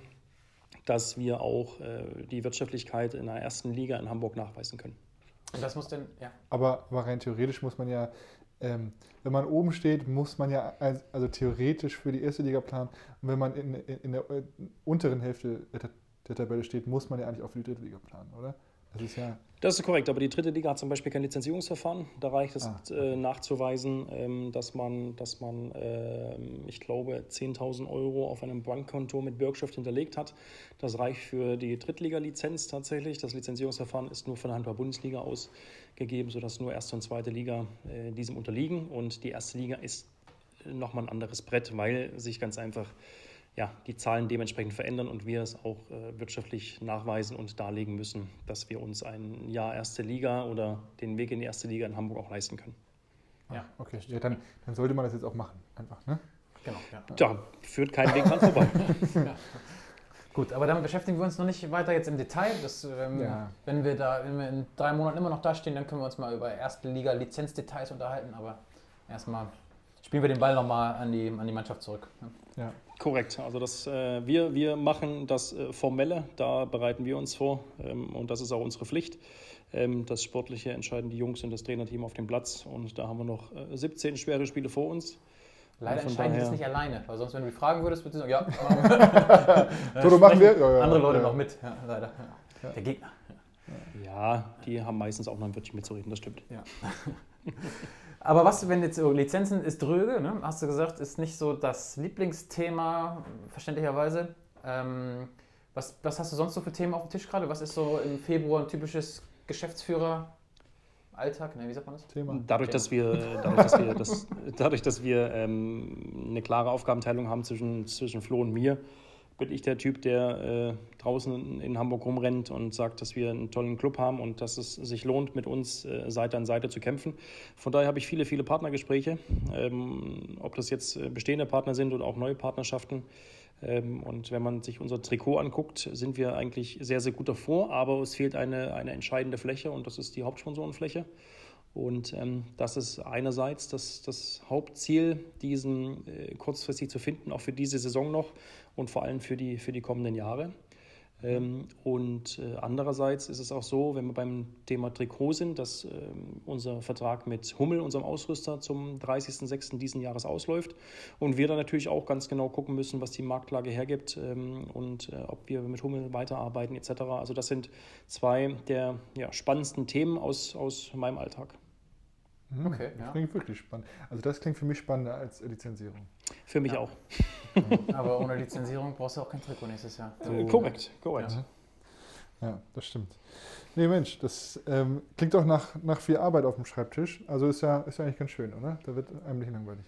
dass wir auch äh, die Wirtschaftlichkeit in der ersten Liga in Hamburg nachweisen können. Und das muss denn, ja. Aber, aber rein theoretisch muss man ja, ähm, wenn man oben steht, muss man ja als, also theoretisch für die erste Liga planen. Und wenn man in, in, in der äh, unteren Hälfte der, der Tabelle steht, muss man ja eigentlich auch für die dritte Liga planen, oder? Das ist ja. Das ist korrekt, aber die dritte Liga hat zum Beispiel kein Lizenzierungsverfahren. Da reicht es ah. äh, nachzuweisen, ähm, dass man, dass man äh, ich glaube, 10.000 Euro auf einem Bankkonto mit Bürgschaft hinterlegt hat. Das reicht für die Drittliga-Lizenz tatsächlich. Das Lizenzierungsverfahren ist nur von der Handball-Bundesliga ausgegeben, sodass nur erste und zweite Liga äh, diesem unterliegen. Und die erste Liga ist nochmal ein anderes Brett, weil sich ganz einfach ja, die Zahlen dementsprechend verändern und wir es auch äh, wirtschaftlich nachweisen und darlegen müssen, dass wir uns ein Jahr erste Liga oder den Weg in die erste Liga in Hamburg auch leisten können. Ja, okay. Ja, dann, dann sollte man das jetzt auch machen, einfach, ne? Genau, ja. Da führt kein Weg dran vorbei. ja. Gut, aber damit beschäftigen wir uns noch nicht weiter jetzt im Detail. Das, ähm, ja. Wenn wir da wenn wir in drei Monaten immer noch dastehen, dann können wir uns mal über erste Liga Lizenzdetails unterhalten. Aber erstmal spielen wir den Ball nochmal an die, an die Mannschaft zurück. Ja. Korrekt. Also das, äh, wir, wir machen das äh, Formelle, da bereiten wir uns vor ähm, und das ist auch unsere Pflicht. Ähm, das Sportliche entscheiden die Jungs und das Trainerteam auf dem Platz und da haben wir noch äh, 17 schwere Spiele vor uns. Leider entscheiden die das nicht alleine, weil sonst, wenn du mich fragen würdest, würdest du sagen, ja, du machen wir. Ja, ja, andere Leute noch mit, ja, leider. Der Gegner. Ja, die haben meistens auch noch ein Wörtchen mitzureden, das stimmt. Ja. Aber was, wenn jetzt Lizenzen ist dröge, ne? hast du gesagt, ist nicht so das Lieblingsthema, verständlicherweise. Ähm, was, was hast du sonst so für Themen auf dem Tisch gerade? Was ist so im Februar ein typisches Geschäftsführer? Alltag, ne, wie sagt man das? Thema. Dadurch, Thema. dass wir, dadurch, dass wir, das, dadurch, dass wir ähm, eine klare Aufgabenteilung haben zwischen, zwischen Flo und mir, bin ich der Typ, der äh, draußen in Hamburg rumrennt und sagt, dass wir einen tollen Club haben und dass es sich lohnt, mit uns äh, Seite an Seite zu kämpfen. Von daher habe ich viele, viele Partnergespräche, ähm, ob das jetzt äh, bestehende Partner sind oder auch neue Partnerschaften. Ähm, und wenn man sich unser Trikot anguckt, sind wir eigentlich sehr, sehr gut davor, aber es fehlt eine, eine entscheidende Fläche und das ist die Hauptsponsorenfläche. Und ähm, das ist einerseits das, das Hauptziel, diesen äh, kurzfristig zu finden, auch für diese Saison noch und vor allem für die, für die kommenden Jahre. Ähm, und äh, andererseits ist es auch so, wenn wir beim Thema Trikot sind, dass ähm, unser Vertrag mit Hummel, unserem Ausrüster, zum 30.06. diesen Jahres ausläuft und wir dann natürlich auch ganz genau gucken müssen, was die Marktlage hergibt ähm, und äh, ob wir mit Hummel weiterarbeiten etc. Also das sind zwei der ja, spannendsten Themen aus, aus meinem Alltag. Mhm. Okay, das ja. klingt wirklich spannend. Also das klingt für mich spannender als Lizenzierung. Für mich ja. auch. Aber ohne Lizenzierung brauchst du auch kein Trikot nächstes Jahr. Äh, korrekt, korrekt. Ja. Ja, das stimmt. Nee, Mensch, das ähm, klingt doch nach, nach viel Arbeit auf dem Schreibtisch. Also ist ja, ist ja eigentlich ganz schön, oder? Da wird einem nicht langweilig.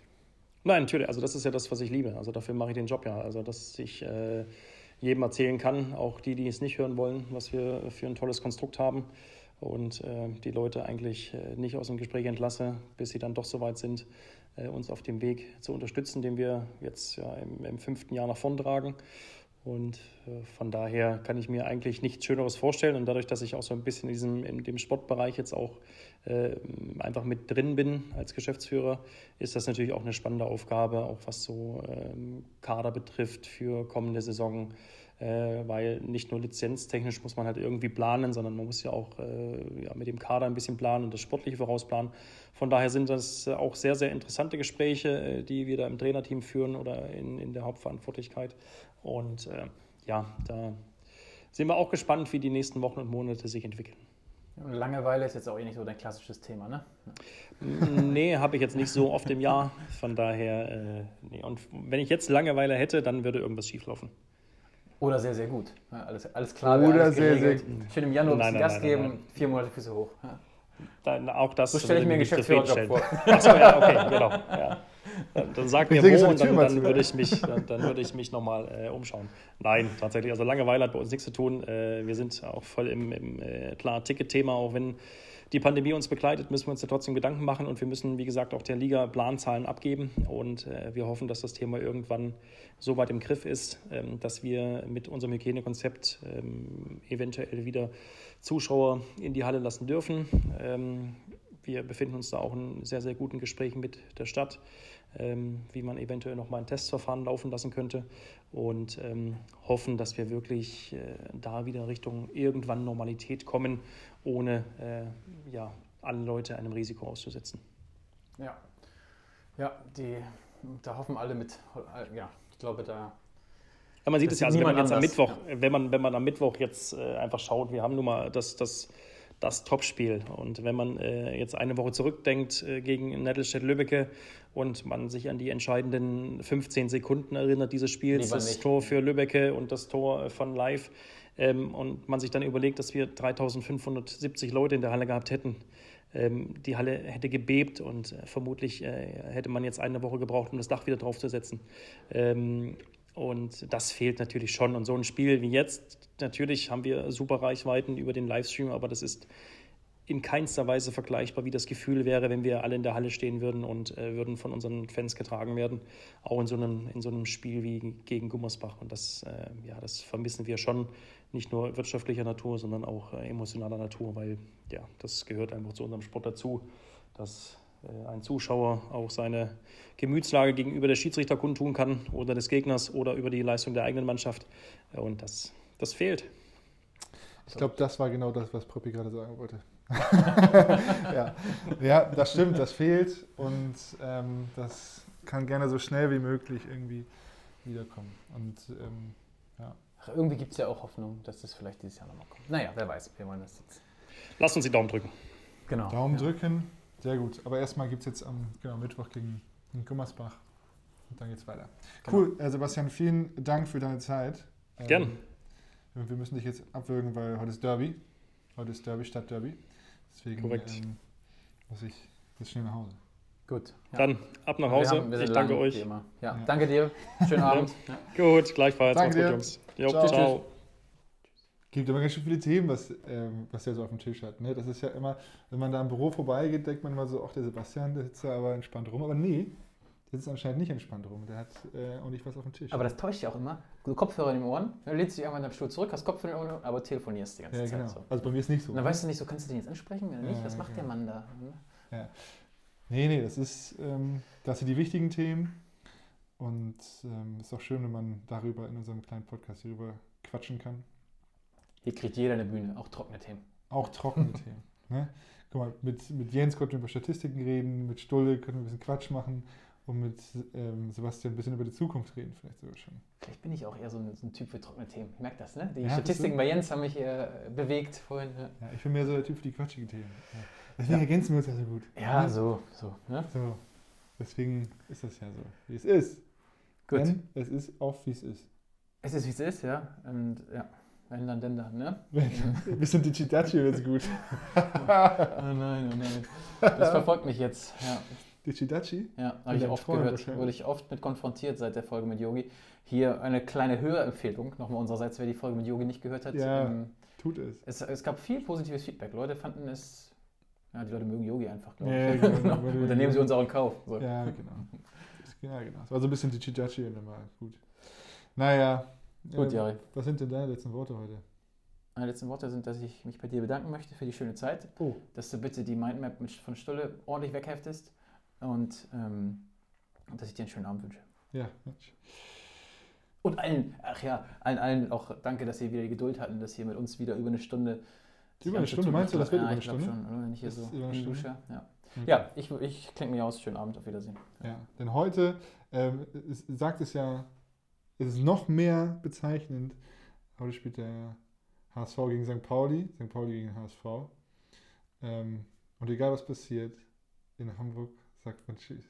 Nein, natürlich. Also das ist ja das, was ich liebe. Also dafür mache ich den Job ja. Also dass ich äh, jedem erzählen kann, auch die, die es nicht hören wollen, was wir für ein tolles Konstrukt haben und äh, die Leute eigentlich äh, nicht aus dem Gespräch entlasse, bis sie dann doch so weit sind, äh, uns auf dem Weg zu unterstützen, den wir jetzt ja im, im fünften Jahr nach vorn tragen. Und äh, von daher kann ich mir eigentlich nichts Schöneres vorstellen. Und dadurch, dass ich auch so ein bisschen in, diesem, in dem Sportbereich jetzt auch äh, einfach mit drin bin als Geschäftsführer, ist das natürlich auch eine spannende Aufgabe, auch was so ähm, Kader betrifft für kommende Saison. Äh, weil nicht nur lizenztechnisch muss man halt irgendwie planen, sondern man muss ja auch äh, ja, mit dem Kader ein bisschen planen und das Sportliche vorausplanen. Von daher sind das auch sehr, sehr interessante Gespräche, äh, die wir da im Trainerteam führen oder in, in der Hauptverantwortlichkeit. Und ja, da sind wir auch gespannt, wie die nächsten Wochen und Monate sich entwickeln. Langeweile ist jetzt auch eh nicht so dein klassisches Thema, ne? nee, habe ich jetzt nicht so oft im Jahr. Von daher, äh, nee. Und wenn ich jetzt Langeweile hätte, dann würde irgendwas schieflaufen. Oder sehr, sehr gut. Ja, alles, alles klar. Oder alles sehr, sehr gut. Schön im Januar ein bisschen Gas geben, vier Monate Füße hoch. Ja. Dann auch das so stelle ich mir einen Geschäftsführerjob vor. Achso, ja, okay, genau. Ja. Dann sag mir wo und dann, dann, würde ich mich, dann, dann würde ich mich nochmal äh, umschauen. Nein, tatsächlich. Also Langeweile hat bei uns nichts zu tun. Äh, wir sind auch voll im, im äh, klar Ticket-Thema, auch wenn die Pandemie uns begleitet, müssen wir uns ja trotzdem Gedanken machen und wir müssen, wie gesagt, auch der Liga Planzahlen abgeben. Und äh, wir hoffen, dass das Thema irgendwann so weit im Griff ist, ähm, dass wir mit unserem Hygienekonzept ähm, eventuell wieder Zuschauer in die Halle lassen dürfen. Ähm, wir befinden uns da auch in sehr, sehr guten Gesprächen mit der Stadt, ähm, wie man eventuell noch mal ein Testverfahren laufen lassen könnte und ähm, hoffen, dass wir wirklich äh, da wieder Richtung irgendwann Normalität kommen, ohne äh, ja, alle Leute einem Risiko auszusetzen. Ja, ja die, da hoffen alle mit. Ja, ich glaube, da. Ja, man sieht es ja, also wenn man jetzt am Mittwoch, ja. wenn man, wenn man am Mittwoch jetzt äh, einfach schaut, wir haben nun mal das, das, das Topspiel. Und wenn man äh, jetzt eine Woche zurückdenkt äh, gegen Nettelstedt-Lübbecke und man sich an die entscheidenden 15 Sekunden erinnert dieses Spiels, das Tor für Lübbecke und das Tor von Live, ähm, und man sich dann überlegt, dass wir 3570 Leute in der Halle gehabt hätten, ähm, die Halle hätte gebebt und äh, vermutlich äh, hätte man jetzt eine Woche gebraucht, um das Dach wieder draufzusetzen. Ähm, und das fehlt natürlich schon. Und so ein Spiel wie jetzt, natürlich haben wir super Reichweiten über den Livestream, aber das ist in keinster Weise vergleichbar, wie das Gefühl wäre, wenn wir alle in der Halle stehen würden und äh, würden von unseren Fans getragen werden. Auch in so einem, in so einem Spiel wie gegen Gummersbach. Und das, äh, ja, das vermissen wir schon, nicht nur wirtschaftlicher Natur, sondern auch äh, emotionaler Natur, weil ja, das gehört einfach zu unserem Sport dazu, dass äh, ein Zuschauer auch seine Gemütslage gegenüber der Schiedsrichter kundtun kann oder des Gegners oder über die Leistung der eigenen Mannschaft. Und das, das fehlt. Ich glaube, das war genau das, was Proppi gerade sagen wollte. ja. ja, das stimmt, das fehlt und ähm, das kann gerne so schnell wie möglich irgendwie wiederkommen. Und ähm, ja. Ach, irgendwie gibt es ja auch Hoffnung, dass das vielleicht dieses Jahr nochmal kommt. Naja, wer weiß, wir wollen das jetzt. Lass uns die Daumen drücken. Genau. Daumen ja. drücken, sehr gut. Aber erstmal gibt es jetzt am genau, Mittwoch gegen, Gummersbach und dann geht's weiter. Genau. Cool, äh, Sebastian, vielen Dank für deine Zeit. Ähm, Gern. Wir müssen dich jetzt abwürgen, weil heute ist Derby. Heute ist Derby, Stadtderby. Deswegen ähm, muss ich jetzt schnell nach Hause. Gut. Ja. Dann ab nach Hause. Wir haben, wir ich danke euch. Ja, ja, Danke dir. Schönen Abend. Gut, gleichfalls. Danke Macht's gut, Jungs. Jo, ciao. ciao. Gibt aber ganz schön viele Themen, was, ähm, was der so auf dem Tisch hat. Ne? Das ist ja immer, wenn man da am Büro vorbeigeht, denkt man immer so, ach, der Sebastian, der sitzt da aber entspannt rum. Aber nee, der sitzt anscheinend nicht entspannt rum. Der hat äh, auch nicht was auf dem Tisch. Aber das täuscht ja auch immer. Du Kopfhörer in den Ohren, dann lehnst du dich irgendwann am Stuhl zurück, hast Kopfhörer in den Ohren, aber telefonierst die ganze ja, Zeit. Genau. So. Also bei mir ist nicht so. dann ne? weißt du nicht so, kannst du den jetzt ansprechen oder nicht? Ja, was macht genau. der Mann da? Ne? Ja. Nee, nee, das ist, ähm, das sind die wichtigen Themen. Und es ähm, ist auch schön, wenn man darüber in unserem kleinen Podcast hierüber quatschen kann. Hier kriegt jeder eine Bühne, auch trockene Themen. Auch trockene Themen. Ne? Guck mal, mit, mit Jens konnten wir über Statistiken reden, mit Stulle können wir ein bisschen Quatsch machen und mit ähm, Sebastian ein bisschen über die Zukunft reden, vielleicht sogar schon. Vielleicht bin ich auch eher so ein, so ein Typ für trockene Themen. Ich merke das, ne? Die ja, Statistiken bei Jens haben mich äh, bewegt vorhin. Ja. ja. ich bin mehr so der Typ für die quatschigen Themen. Ja. Deswegen ergänzen wir uns ja so gut. Ja, so, so, ne? so. Deswegen ist das ja so, wie es ist. Gut. Denn es ist auch, wie es ist. Es ist, wie es ist, ja. Und ja. Wenn dann, denn dann, ne? Wir sind die Chidachi jetzt gut. oh nein, oh nein. Das verfolgt mich jetzt. Ja, Die Chidachi? ja habe ich oft gehört. Wurde ich oft mit konfrontiert seit der Folge mit Yogi. Hier eine kleine Hörempfehlung nochmal unsererseits, wer die Folge mit Yogi nicht gehört hat. Ja. Ähm, Tut es. es, es gab viel positives Feedback. Leute fanden es. Ja, die Leute mögen Yogi einfach, glaube Ja, ich. genau. Genau. Und dann nehmen sie uns auch in Kauf. So. Ja, genau. Ja, genau. Es war so ein bisschen die Chidachi und dann war gut. Naja. Gut, äh, Jari. Was sind denn deine letzten Worte heute? Meine letzten Worte sind, dass ich mich bei dir bedanken möchte für die schöne Zeit. Oh. Dass du bitte die Mindmap mit, von Stulle ordentlich wegheftest. Und ähm, dass ich dir einen schönen Abend wünsche. Ja, Mensch. Und allen, ach ja, allen, allen auch danke, dass ihr wieder die Geduld hatten, dass hier mit uns wieder über eine Stunde. Über eine Stunde, meinst du, das wird ja, über eine ich Stunde? Schon, oder? Nicht hier Das so über eine? Dusche. Ja, Okay. ja ich, ich klinge mich aus. Schönen Abend, auf Wiedersehen. Ja, denn heute ähm, es, sagt es ja, es ist noch mehr bezeichnend. Heute spielt der HSV gegen St. Pauli, St. Pauli gegen HSV. Ähm, und egal was passiert, in Hamburg sagt man Tschüss.